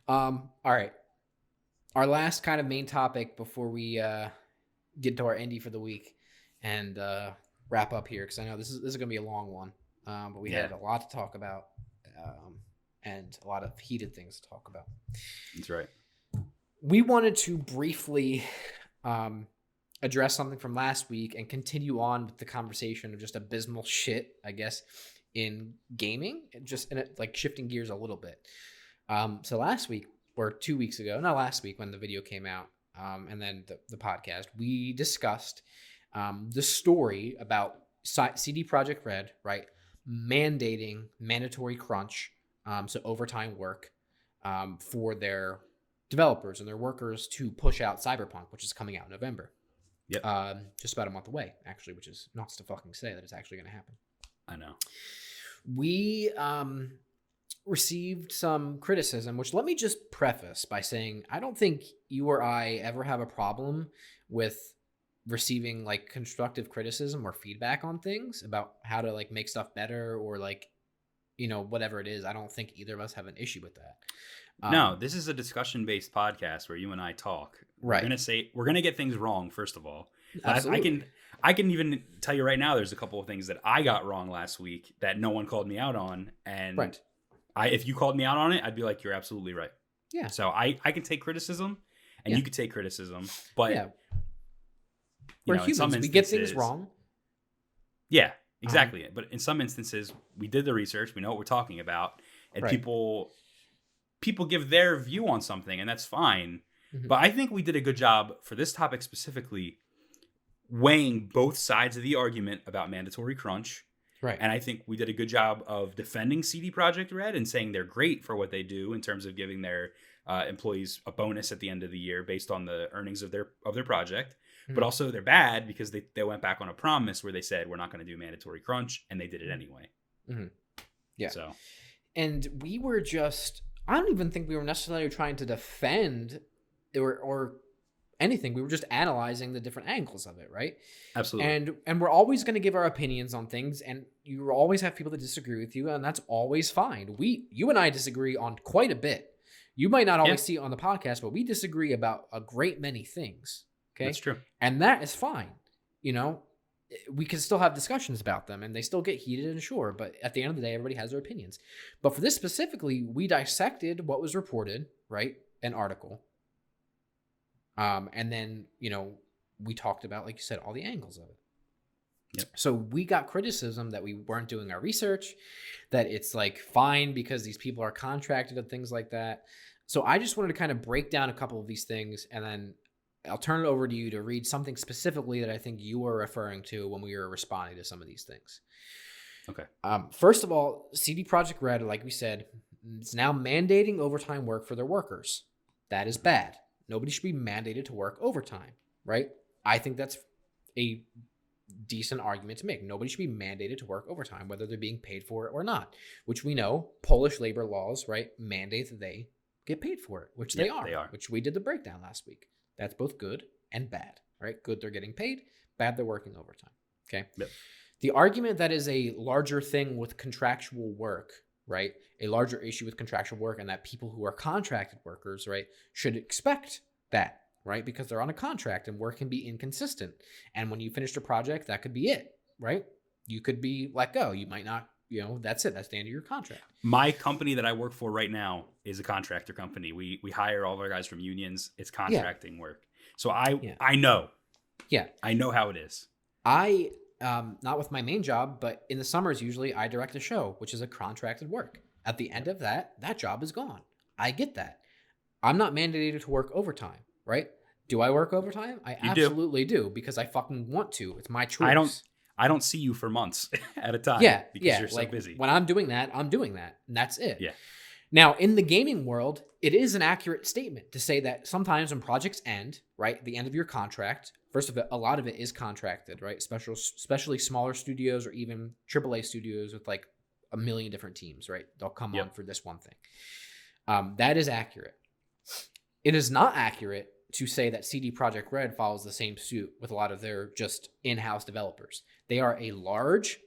Um. All right. our last kind of main topic before we uh, get to our indie for the week and uh, wrap up here, because I know this is this is gonna be a long one, um, but we Yeah. had a lot to talk about um, and a lot of heated things to talk about. That's right. we wanted to briefly um, address something from last week and continue on with the conversation of just abysmal shit, I guess, in gaming, just in like shifting gears a little bit. Um, so last week or two weeks ago, not last week when the video came out, um, and then the, the podcast, we discussed um, the story about CD Projekt Red, right, mandating mandatory crunch, um, so overtime work um, for their developers and their workers to push out Cyberpunk, which is coming out in November. Yep. Um, just about a month away, actually, which is nuts to fucking say that it's actually going to happen. I know. We um, received some criticism, which let me just preface by saying I don't think you or I ever have a problem with receiving like constructive criticism or feedback on things about how to like make stuff better or like you know whatever it is. I don't think either of us have an issue with that. No, Um, this is a discussion based podcast where you and I talk. Right. We're gonna say we're gonna get things wrong first of all. I- I can I can even tell you right now. There's a couple of things that I got wrong last week that no one called me out on, and Right. I if you called me out on it, I'd be like, you're absolutely right. Yeah. So I I can take criticism, and Yeah. you could take criticism, but yeah, we're know, humans. We get things wrong. Yeah, exactly. But in some instances, we did the research. We know what we're talking about, and Right. people people give their view on something, and that's fine. Mhm. But I think we did a good job for this topic specifically, weighing both sides of the argument about mandatory crunch. Right. And I think we did a good job of defending CD Projekt Red and saying they're great for what they do in terms of giving their uh, employees a bonus at the end of the year based on the earnings of their of their project. But Mhm. also they're bad because they, they went back on a promise where they said we're not going to do mandatory crunch and they did it anyway. Mhm. Yeah. So and we were just I don't even think we were necessarily trying to defend or or anything. We were just analyzing the different angles of it, right? absolutely. And and we're always going to give our opinions on things and you always have people that disagree with you and that's always fine. We you and I disagree on quite a bit. You might not always Yeah. see it on the podcast, but we disagree about a great many things. Okay? That's true. and that is fine you know we can still have discussions about them and they still get heated and sure but at the end of the day everybody has their opinions. But for this specifically we dissected what was reported right an article um and then you know we talked about like you said all the angles of it. Yep. so we got criticism that we weren't doing our research that it's like fine because these people are contracted and things like that. So i just wanted to kind of break down a couple of these things and then I'll turn it over to you to read something specifically that I think you were referring to when we were responding to some of these things. Okay. Um, first of all, CD Projekt Red, like we said, is now mandating overtime work for their workers. That is bad. Nobody should be mandated to work overtime, right? I think that's a decent argument to make. Nobody should be mandated to work overtime, whether they're being paid for it or not, which we know Polish labor laws, right, mandate that they get paid for it, which they are, they are. which we did the breakdown last week. That's both good and bad, right? Good, they're getting paid. Bad, they're working overtime. Okay. Yep. The argument that is a larger thing with contractual work, right? A larger issue with contractual work, and that people who are contracted workers, right, should expect that, right? Because they're on a contract and work can be inconsistent. And when you finish a project, that could be it, right? You could be let go. You might not, you know, that's it. That's the end of your contract. My company that I work for right now is a contractor company. We we hire all of our guys from unions. It's contracting work. So I Yeah. I know. Yeah. I know how it is. I um not with my main job, but in the summers usually I direct a show, which is a contracted work. At the end of that, that job is gone. I get that. I'm not mandated to work overtime, right? Do I work overtime? I You do. absolutely do. because I fucking want to. It's my choice. I don't I don't see you for months at a time. yeah, because yeah. you're so like busy. when I'm doing that, I'm doing that, and that's it. Yeah. Now, in the gaming world, it is an accurate statement to say that sometimes when projects end, right, the end of your contract. First of it, a lot of it is contracted, right? Special, especially smaller studios or even AAA studios with like a million different teams, right? They'll come Yep. on for this one thing. Um, that is accurate. It is not accurate to say that CD Projekt Red follows the same suit with a lot of their just in-house developers. They are a large,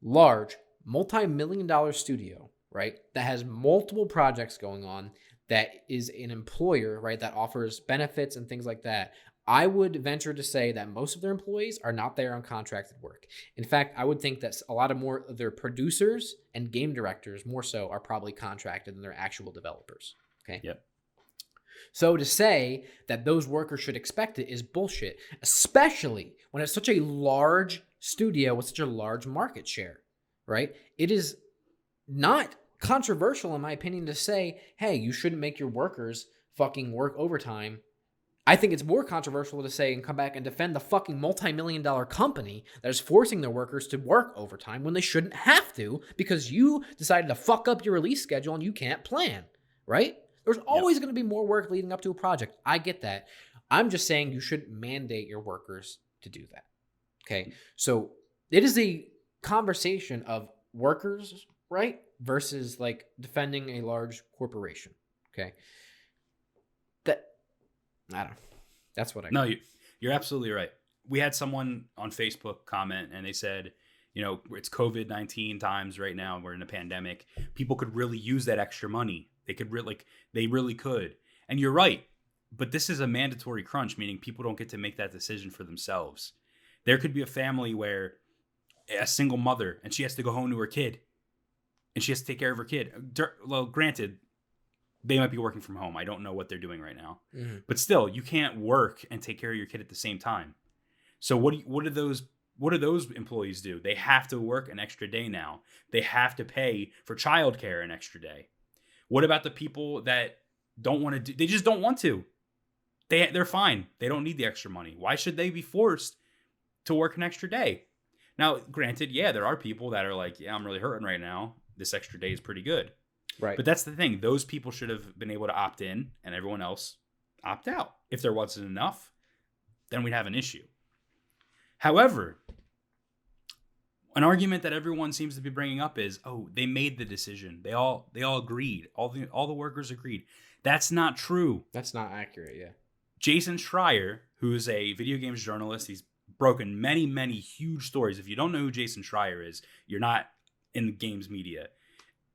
large, multi-million dollar studio, right? That has multiple projects going on. that is an employer, right, that offers benefits and things like that, I would venture to say that most of their employees are not there on contracted work. In fact, I would think that a lot of more of their producers and game directors, more so, are probably contracted than their actual developers. Okay. Yep. So to say that those workers should expect it is bullshit, especially when it's such a large studio with such a large market share, right? It is not controversial, in my opinion, to say, hey, you shouldn't make your workers fucking work overtime. I think it's more controversial to say and come back and defend the fucking multi million dollar company that is forcing their workers to work overtime when they shouldn't have to because you decided to fuck up your release schedule and you can't plan, right? There's always going to be more work leading up to a project. I get that. I'm just saying you shouldn't mandate your workers to do that. Okay. So it is a conversation of workers, right? Versus like defending a large corporation. Okay. That, I don't know. That's what I No, you, you're absolutely right. We had someone on Facebook comment and they said, you know, it's COVID 19 times right now. We're in a pandemic. People could really use that extra money. They could really, like, they really could. And you're right. But this is a mandatory crunch, meaning people don't get to make that decision for themselves. There could be a family where a single mother and she has to go home to her kid and she has to take care of her kid. Well, granted, they might be working from home. I don't know what they're doing right now. Mhm. But still, you can't work and take care of your kid at the same time. So what do you, what do those what do those employees do? They have to work an extra day now. They have to pay for childcare an extra day. What about the people that don't want to do they just don't want to. They they're fine. They don't need the extra money. Why should they be forced to work an extra day? Now, granted, yeah, there are people that are like, yeah, I'm really hurting right now. This extra day is pretty good. Right. But that's the thing. Those people should have been able to opt in and everyone else opt out. If there wasn't enough, then we'd have an issue. However, an argument that everyone seems to be bringing up is, "Oh, they made the decision. They all they all agreed. All the all the workers agreed." That's not true. That's not accurate. Yeah. Jason Schreier, who is a video games journalist, he's broken many, many huge stories. If you don't know who Jason Schreier is, you're not in the games media.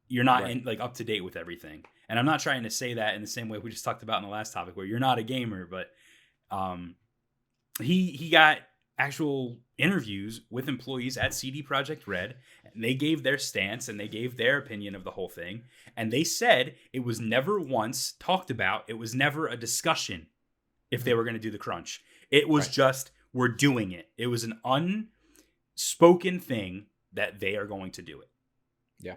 You're not Right. in, like up to date with everything. And I'm not trying to say that in the same way we just talked about in the last topic, where you're not a gamer, but um, he he got actual interviews with employees at CD Projekt Red, and they gave their stance and they gave their opinion of the whole thing, and they said it was never once talked about. It was never a discussion if they were going to do the crunch. It was Right. just we're doing it. It was an unspoken thing that they are going to do it. Yeah.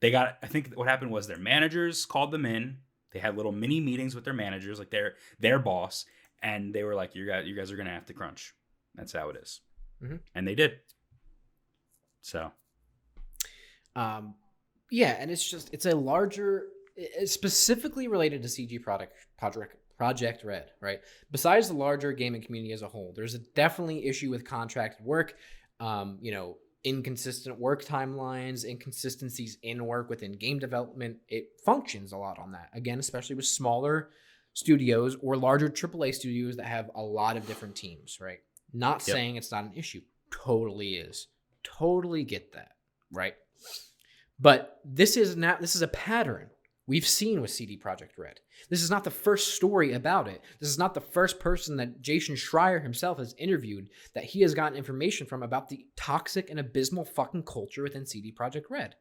They got I think what happened was their managers called them in. They had little mini meetings with their managers, like their their boss, and they were like, "You guys, you guys are going to have to crunch." That's how it is. Mhm. and they did. So Um, yeah, and it's just it's a larger, it's specifically related to CG product project Project Red, right? Besides the larger gaming community as a whole, there's a definitely issue with contracted work. Um, you know, inconsistent work timelines, inconsistencies in work within game development. It functions a lot on that. Again, especially with smaller studios or larger AAA studios that have a lot of different teams, right? Not Yep. saying it's not an issue. Totally is. Totally get that, right? But this is not this is a pattern we've seen with CD Projekt Red. This is not the first story about it. This is not the first person that Jason Schreier himself has interviewed that he has gotten information from about the toxic and abysmal fucking culture within CD Projekt Red.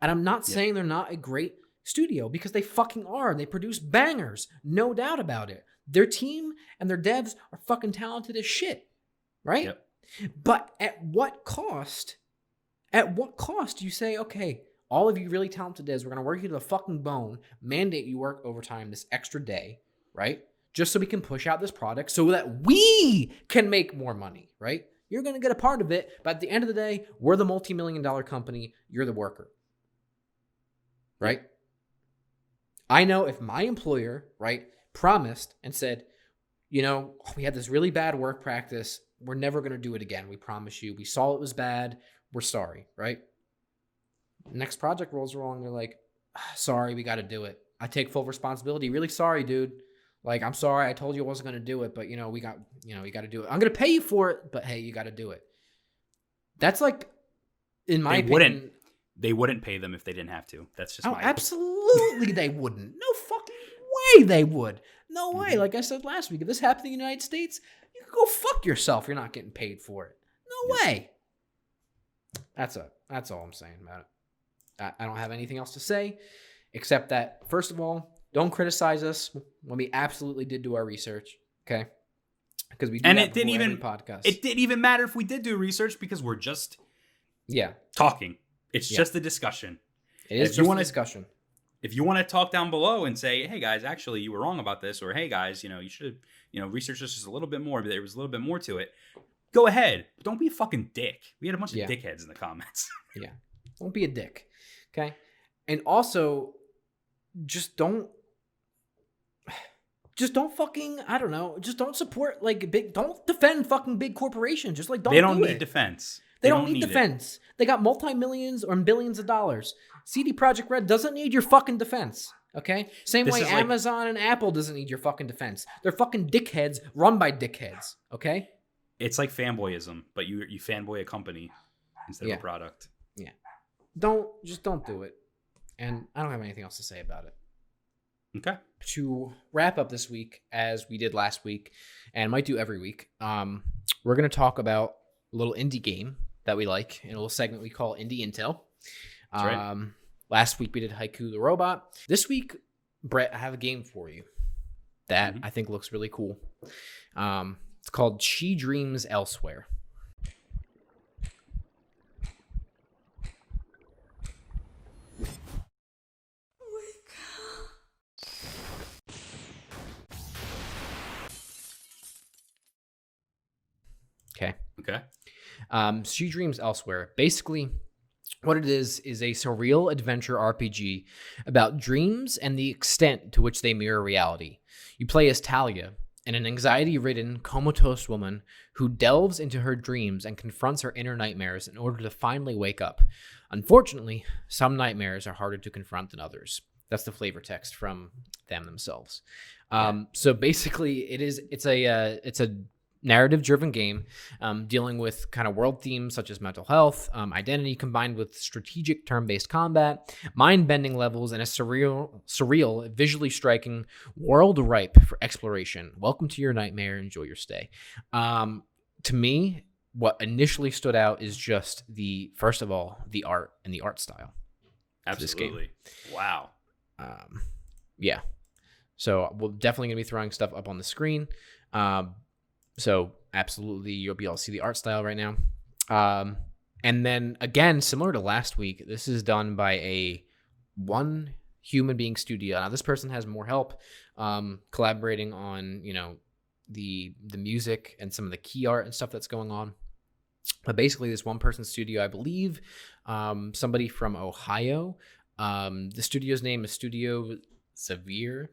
And I'm not Yeah. saying they're not a great studio because they fucking are. They produce bangers, no doubt about it. Their team and their devs are fucking talented as shit, right? Yep. But at what cost? At what cost do you say, okay, all of you really talented devs, we're gonna work you to the fucking bone, mandate you work overtime this extra day, right? Just so we can push out this product so that we can make more money, right? You're gonna get a part of it, but at the end of the day, we're the multi-million dollar company, you're the worker. Right? I know if my employer, right, promised and said, you know, "Oh, we had this really bad work practice. We're never going to do it again. We promise you. We saw it was bad. We're sorry, right? Next project rolls along. They're like, "Ah, sorry, we got to do it. I take full responsibility. Really sorry, dude. Like, I'm sorry. I told you I wasn't going to do it, but you know, we got, you know, we got to do it. I'm going to pay you for it, but hey, you got to do it. That's like, in my They opinion, wouldn't. they wouldn't pay them if they didn't have to. That's just Oh, my absolutely they wouldn't. No fucking way they would. No way. Mhm. Like I said last week, if this happened in the United States, you could go fuck yourself. You're not getting paid for it. No Yep. way. That's a that's all I'm saying about it. I, don't have anything else to say except that first of all, don't criticize us when we absolutely did do our research. Okay. Because we do And it didn't even- podcast. It didn't even matter if we did do research because we're just yeah, talking. It's Yeah. just a discussion. it is If just you wanna- discussion. If you want to talk down below and say, "Hey guys, actually you were wrong about this," or "Hey guys, you know you should you know research this just a little bit more, but there was a little bit more to it," go ahead. Don't be a fucking dick. We had a bunch Yeah. of dickheads in the comments. Yeah, don't be a dick. Okay. And also, just don't. Just don't fucking. I don't know. Just don't support like big. Don't defend fucking big corporations. Just like don't. they don't do need it. defense. They, don't, need, it. defense. They got multi millions or billions of dollars. CD Projekt Red doesn't need your fucking defense. Okay. Same This way is like- Amazon and Apple doesn't need your fucking defense. They're fucking dickheads run by dickheads. Okay. It's like fanboyism, but you you fanboy a company instead Yeah. of a product. Don't just don't do it. And I don't have anything else to say about it. Okay. to wrap up this week as we did last week and might do every week um, we're going to talk about a little indie game that we like in a little segment we call indie intel That's right. um, last week we did haiku the robot this week Bret i have a game for you that Mhm. i think looks really cool um, it's called she dreams elsewhere okay Okay. Um, she Dreams Elsewhere. Basically, what it is is a surreal adventure RPG about dreams and the extent to which they mirror reality. You play as Thalia, and an anxiety ridden, comatose woman who delves into her dreams and confronts her inner nightmares in order to finally wake up. Unfortunately, some nightmares are harder to confront than others. That's the flavor text from them themselves. Um, so basically, it is it's a uh, it's a narrative driven game um, dealing with kind of world themes such as mental health, um, identity, combined with strategic turn-based combat, mind-bending levels, and a surreal, surreal, visually striking world ripe for exploration. Welcome to your nightmare. Enjoy your stay. Um, to me, what initially stood out is just the first of all the art and the art style. Absolutely. Wow. Um, yeah. So we're definitely gonna be throwing stuff up on the screen. Um, so absolutely, you'll be able to see the art style right now. Um, and then again, similar to last week, this is done by a one human being studio. Now this person has more help, um, collaborating on you know the the music and some of the key art and stuff that's going on. But basically, this one person studio, I believe, um, somebody from Ohio. Um, the studio's name is Studio Zevere.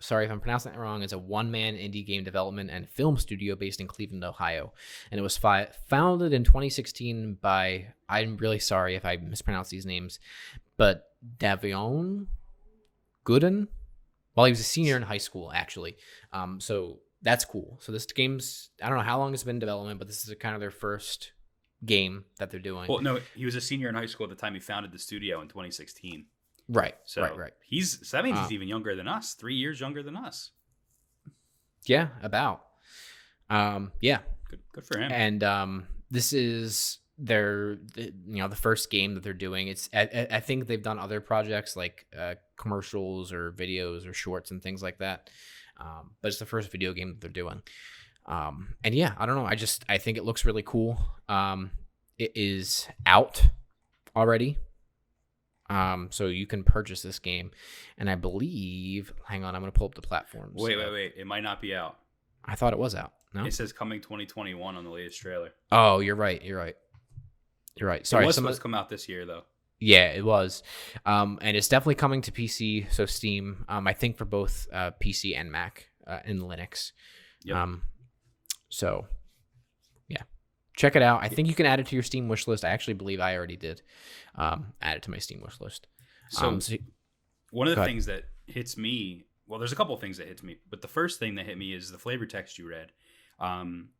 Sorry if I'm pronouncing that wrong. It's a one man indie game development and film studio based in Cleveland, Ohio. And it was fi- founded in 2016 by, I'm really sorry if I mispronounce these names, but Davionne Gooden. While he was a senior in high school, actually. Um, so that's cool. So this game's, I don't know how long it's been in development, but this is kind of their first game that they're doing. Well, no, he was a senior in high school at the time he founded the studio in 2016. Right, So right, right. He's so that means Uh, he's even younger than us, three years younger than us. Yeah, about. Um, yeah, Good, good for him. and um, this is their you know the first game that they're doing. It's I, I- I think they've done other projects like uh, commercials or videos or shorts and things like that. Um, but it's the first video game that they're doing. Um, and yeah, I don't know. I just I think it looks really cool. Um, it is out already. Um, so you can purchase this game, and I believe. Hang on, I'm gonna pull up the platforms. wait, wait, wait. It might not be out. I thought it was out. No. It says coming 2021 on the latest trailer. Oh, you're right. You're right. You're right. Sorry. it was supposed to come out this year though. yeah, it was. Um, and it's definitely coming to PC, so Steam. Um, I think for both uh, PC and Mac uh, and Linux. Yep. Um, so check it out. I think you can add it to your Steam wish list. I actually believe I already did. Um, add it to my Steam wish list. So um, so- one of the ahead. things that hits me, well, there's a couple of things that hits me, but the first thing that hit me is the flavor text you read. Um,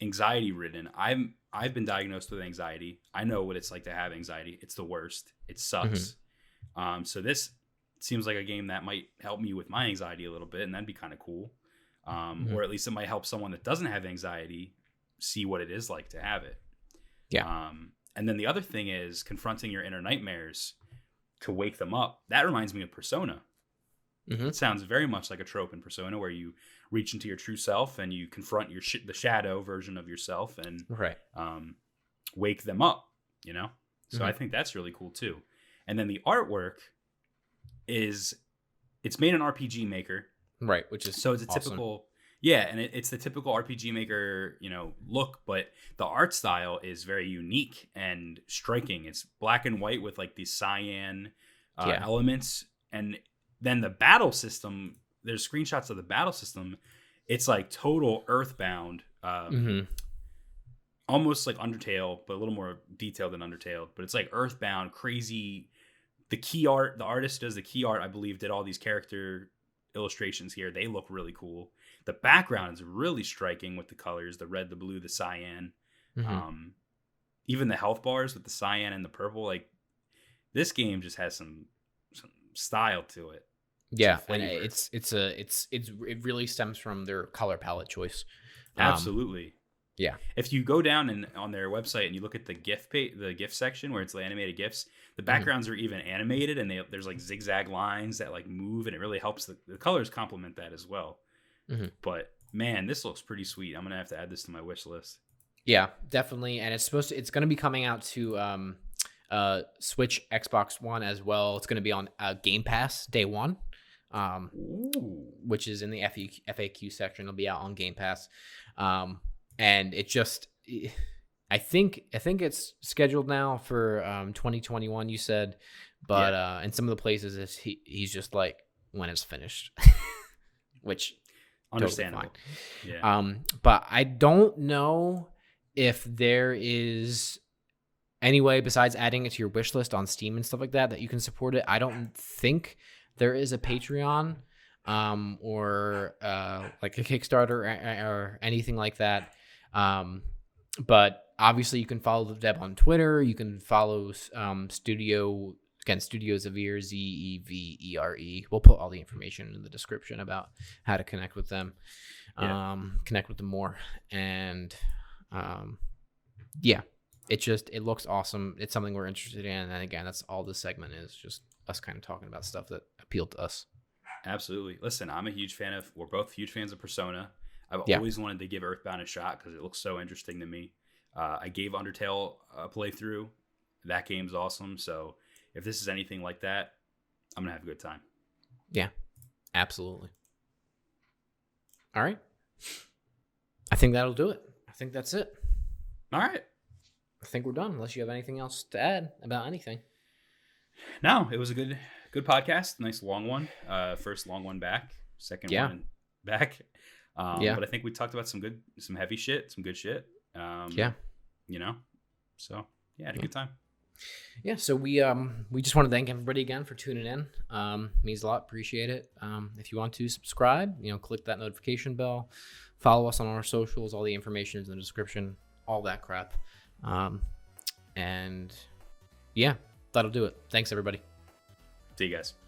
anxiety ridden. I'm I've been diagnosed with anxiety. I know what it's like to have anxiety. It's the worst. It sucks. Mm-hmm. Um, so this seems like a game that might help me with my anxiety a little bit, and that'd be kind of cool. Um, Mhm. Or at least it might help someone that doesn't have anxiety see what it is like to have it. Yeah. Um, and then the other thing is confronting your inner nightmares to wake them up. That reminds me of Persona. Mhm. It sounds very much like a trope in Persona where you reach into your true self and you confront your sh- the shadow version of yourself and Right. um, wake them up. You know, so I Mhm. think that's really cool too. And then the artwork is it's made in RPG Maker, Right. Which is so it's a awesome. typical yeah, and it, it's the typical RPG Maker you know look, but the art style is very unique and striking. It's black and white with like these cyan uh, Yeah. elements, and then the battle system. There's screenshots of the battle system. It's like total Earthbound. Um, Mhm. almost like Undertale, but a little more detailed than Undertale. But it's like Earthbound, crazy. The key art, the artist does the key art, I believe, did all these character illustrations here. They look really cool. The background is really striking with the colors the red, the blue, the cyan. Mhm. Um, even the health bars with the cyan and the purple. Like this game just has some some style to it. yeah, and it's it's a it's it's it really stems from their color palette choice. Um, Absolutely. yeah. If you go down and on their website and you look at the GIF page, the GIF section where it's the animated GIFs, the backgrounds are even animated and they, there's like zigzag lines that like move and it really helps. The, the colors complement that as well. Mhm. But man, this looks pretty sweet. I'm gonna have to add this to my wish list. Yeah, definitely, and it's supposed to. It's to be coming out to um, uh, Switch, Xbox One as well. It's going to be on uh, Game Pass day one, um, which is in the FAQ, FAQ section. It'll be out on Game Pass, um, and it just. I think I think it's scheduled now for um, 2021. You said, but uh, in some of the places, it's, he he's just like when it's finished, which Understandable. fine. Yeah. Um, but I don't know if there is any way besides adding it to your wish list on Steam and stuff like that that you can support it. I don't think there is a Patreon um, or uh, like a Kickstarter or, or anything like that. Um, but obviously, you can follow the Deb on Twitter. You can follow um, Studio again, Studio Zevere Z E V E R E. We'll put all the information in the description about how to connect with them, Yeah. um, connect with them more, and um, yeah, it just it looks awesome. It's something we're interested in, and again, that's all this segment is just us kind of talking about stuff that appealed to us. Absolutely. Listen, I'm a huge fan of. We're both huge fans of Persona. I've Yeah. always wanted to give Earthbound a shot because it looks so interesting to me. Uh, I gave Undertale a playthrough. That game's awesome. So if this is anything like that, I'm gonna have a good time. Yeah, absolutely. All right. I think that'll do it. I think that's it. All right. I think we're done. Unless you have anything else to add about anything. No, it was a good good podcast. Nice long one. Uh, first long one back. Second Yeah. one back. Um, Yeah. But I think we talked about some good, some heavy shit, some good shit. Um, Yeah. You know. So yeah, had a Yeah. good time. Yeah so we um we just want to thank everybody again for tuning in. Um means a lot appreciate it. Um if you want to subscribe you know click that notification bell follow us on our socials all the information is in the description all that crap. Um and yeah that'll do it. Thanks everybody. See you guys.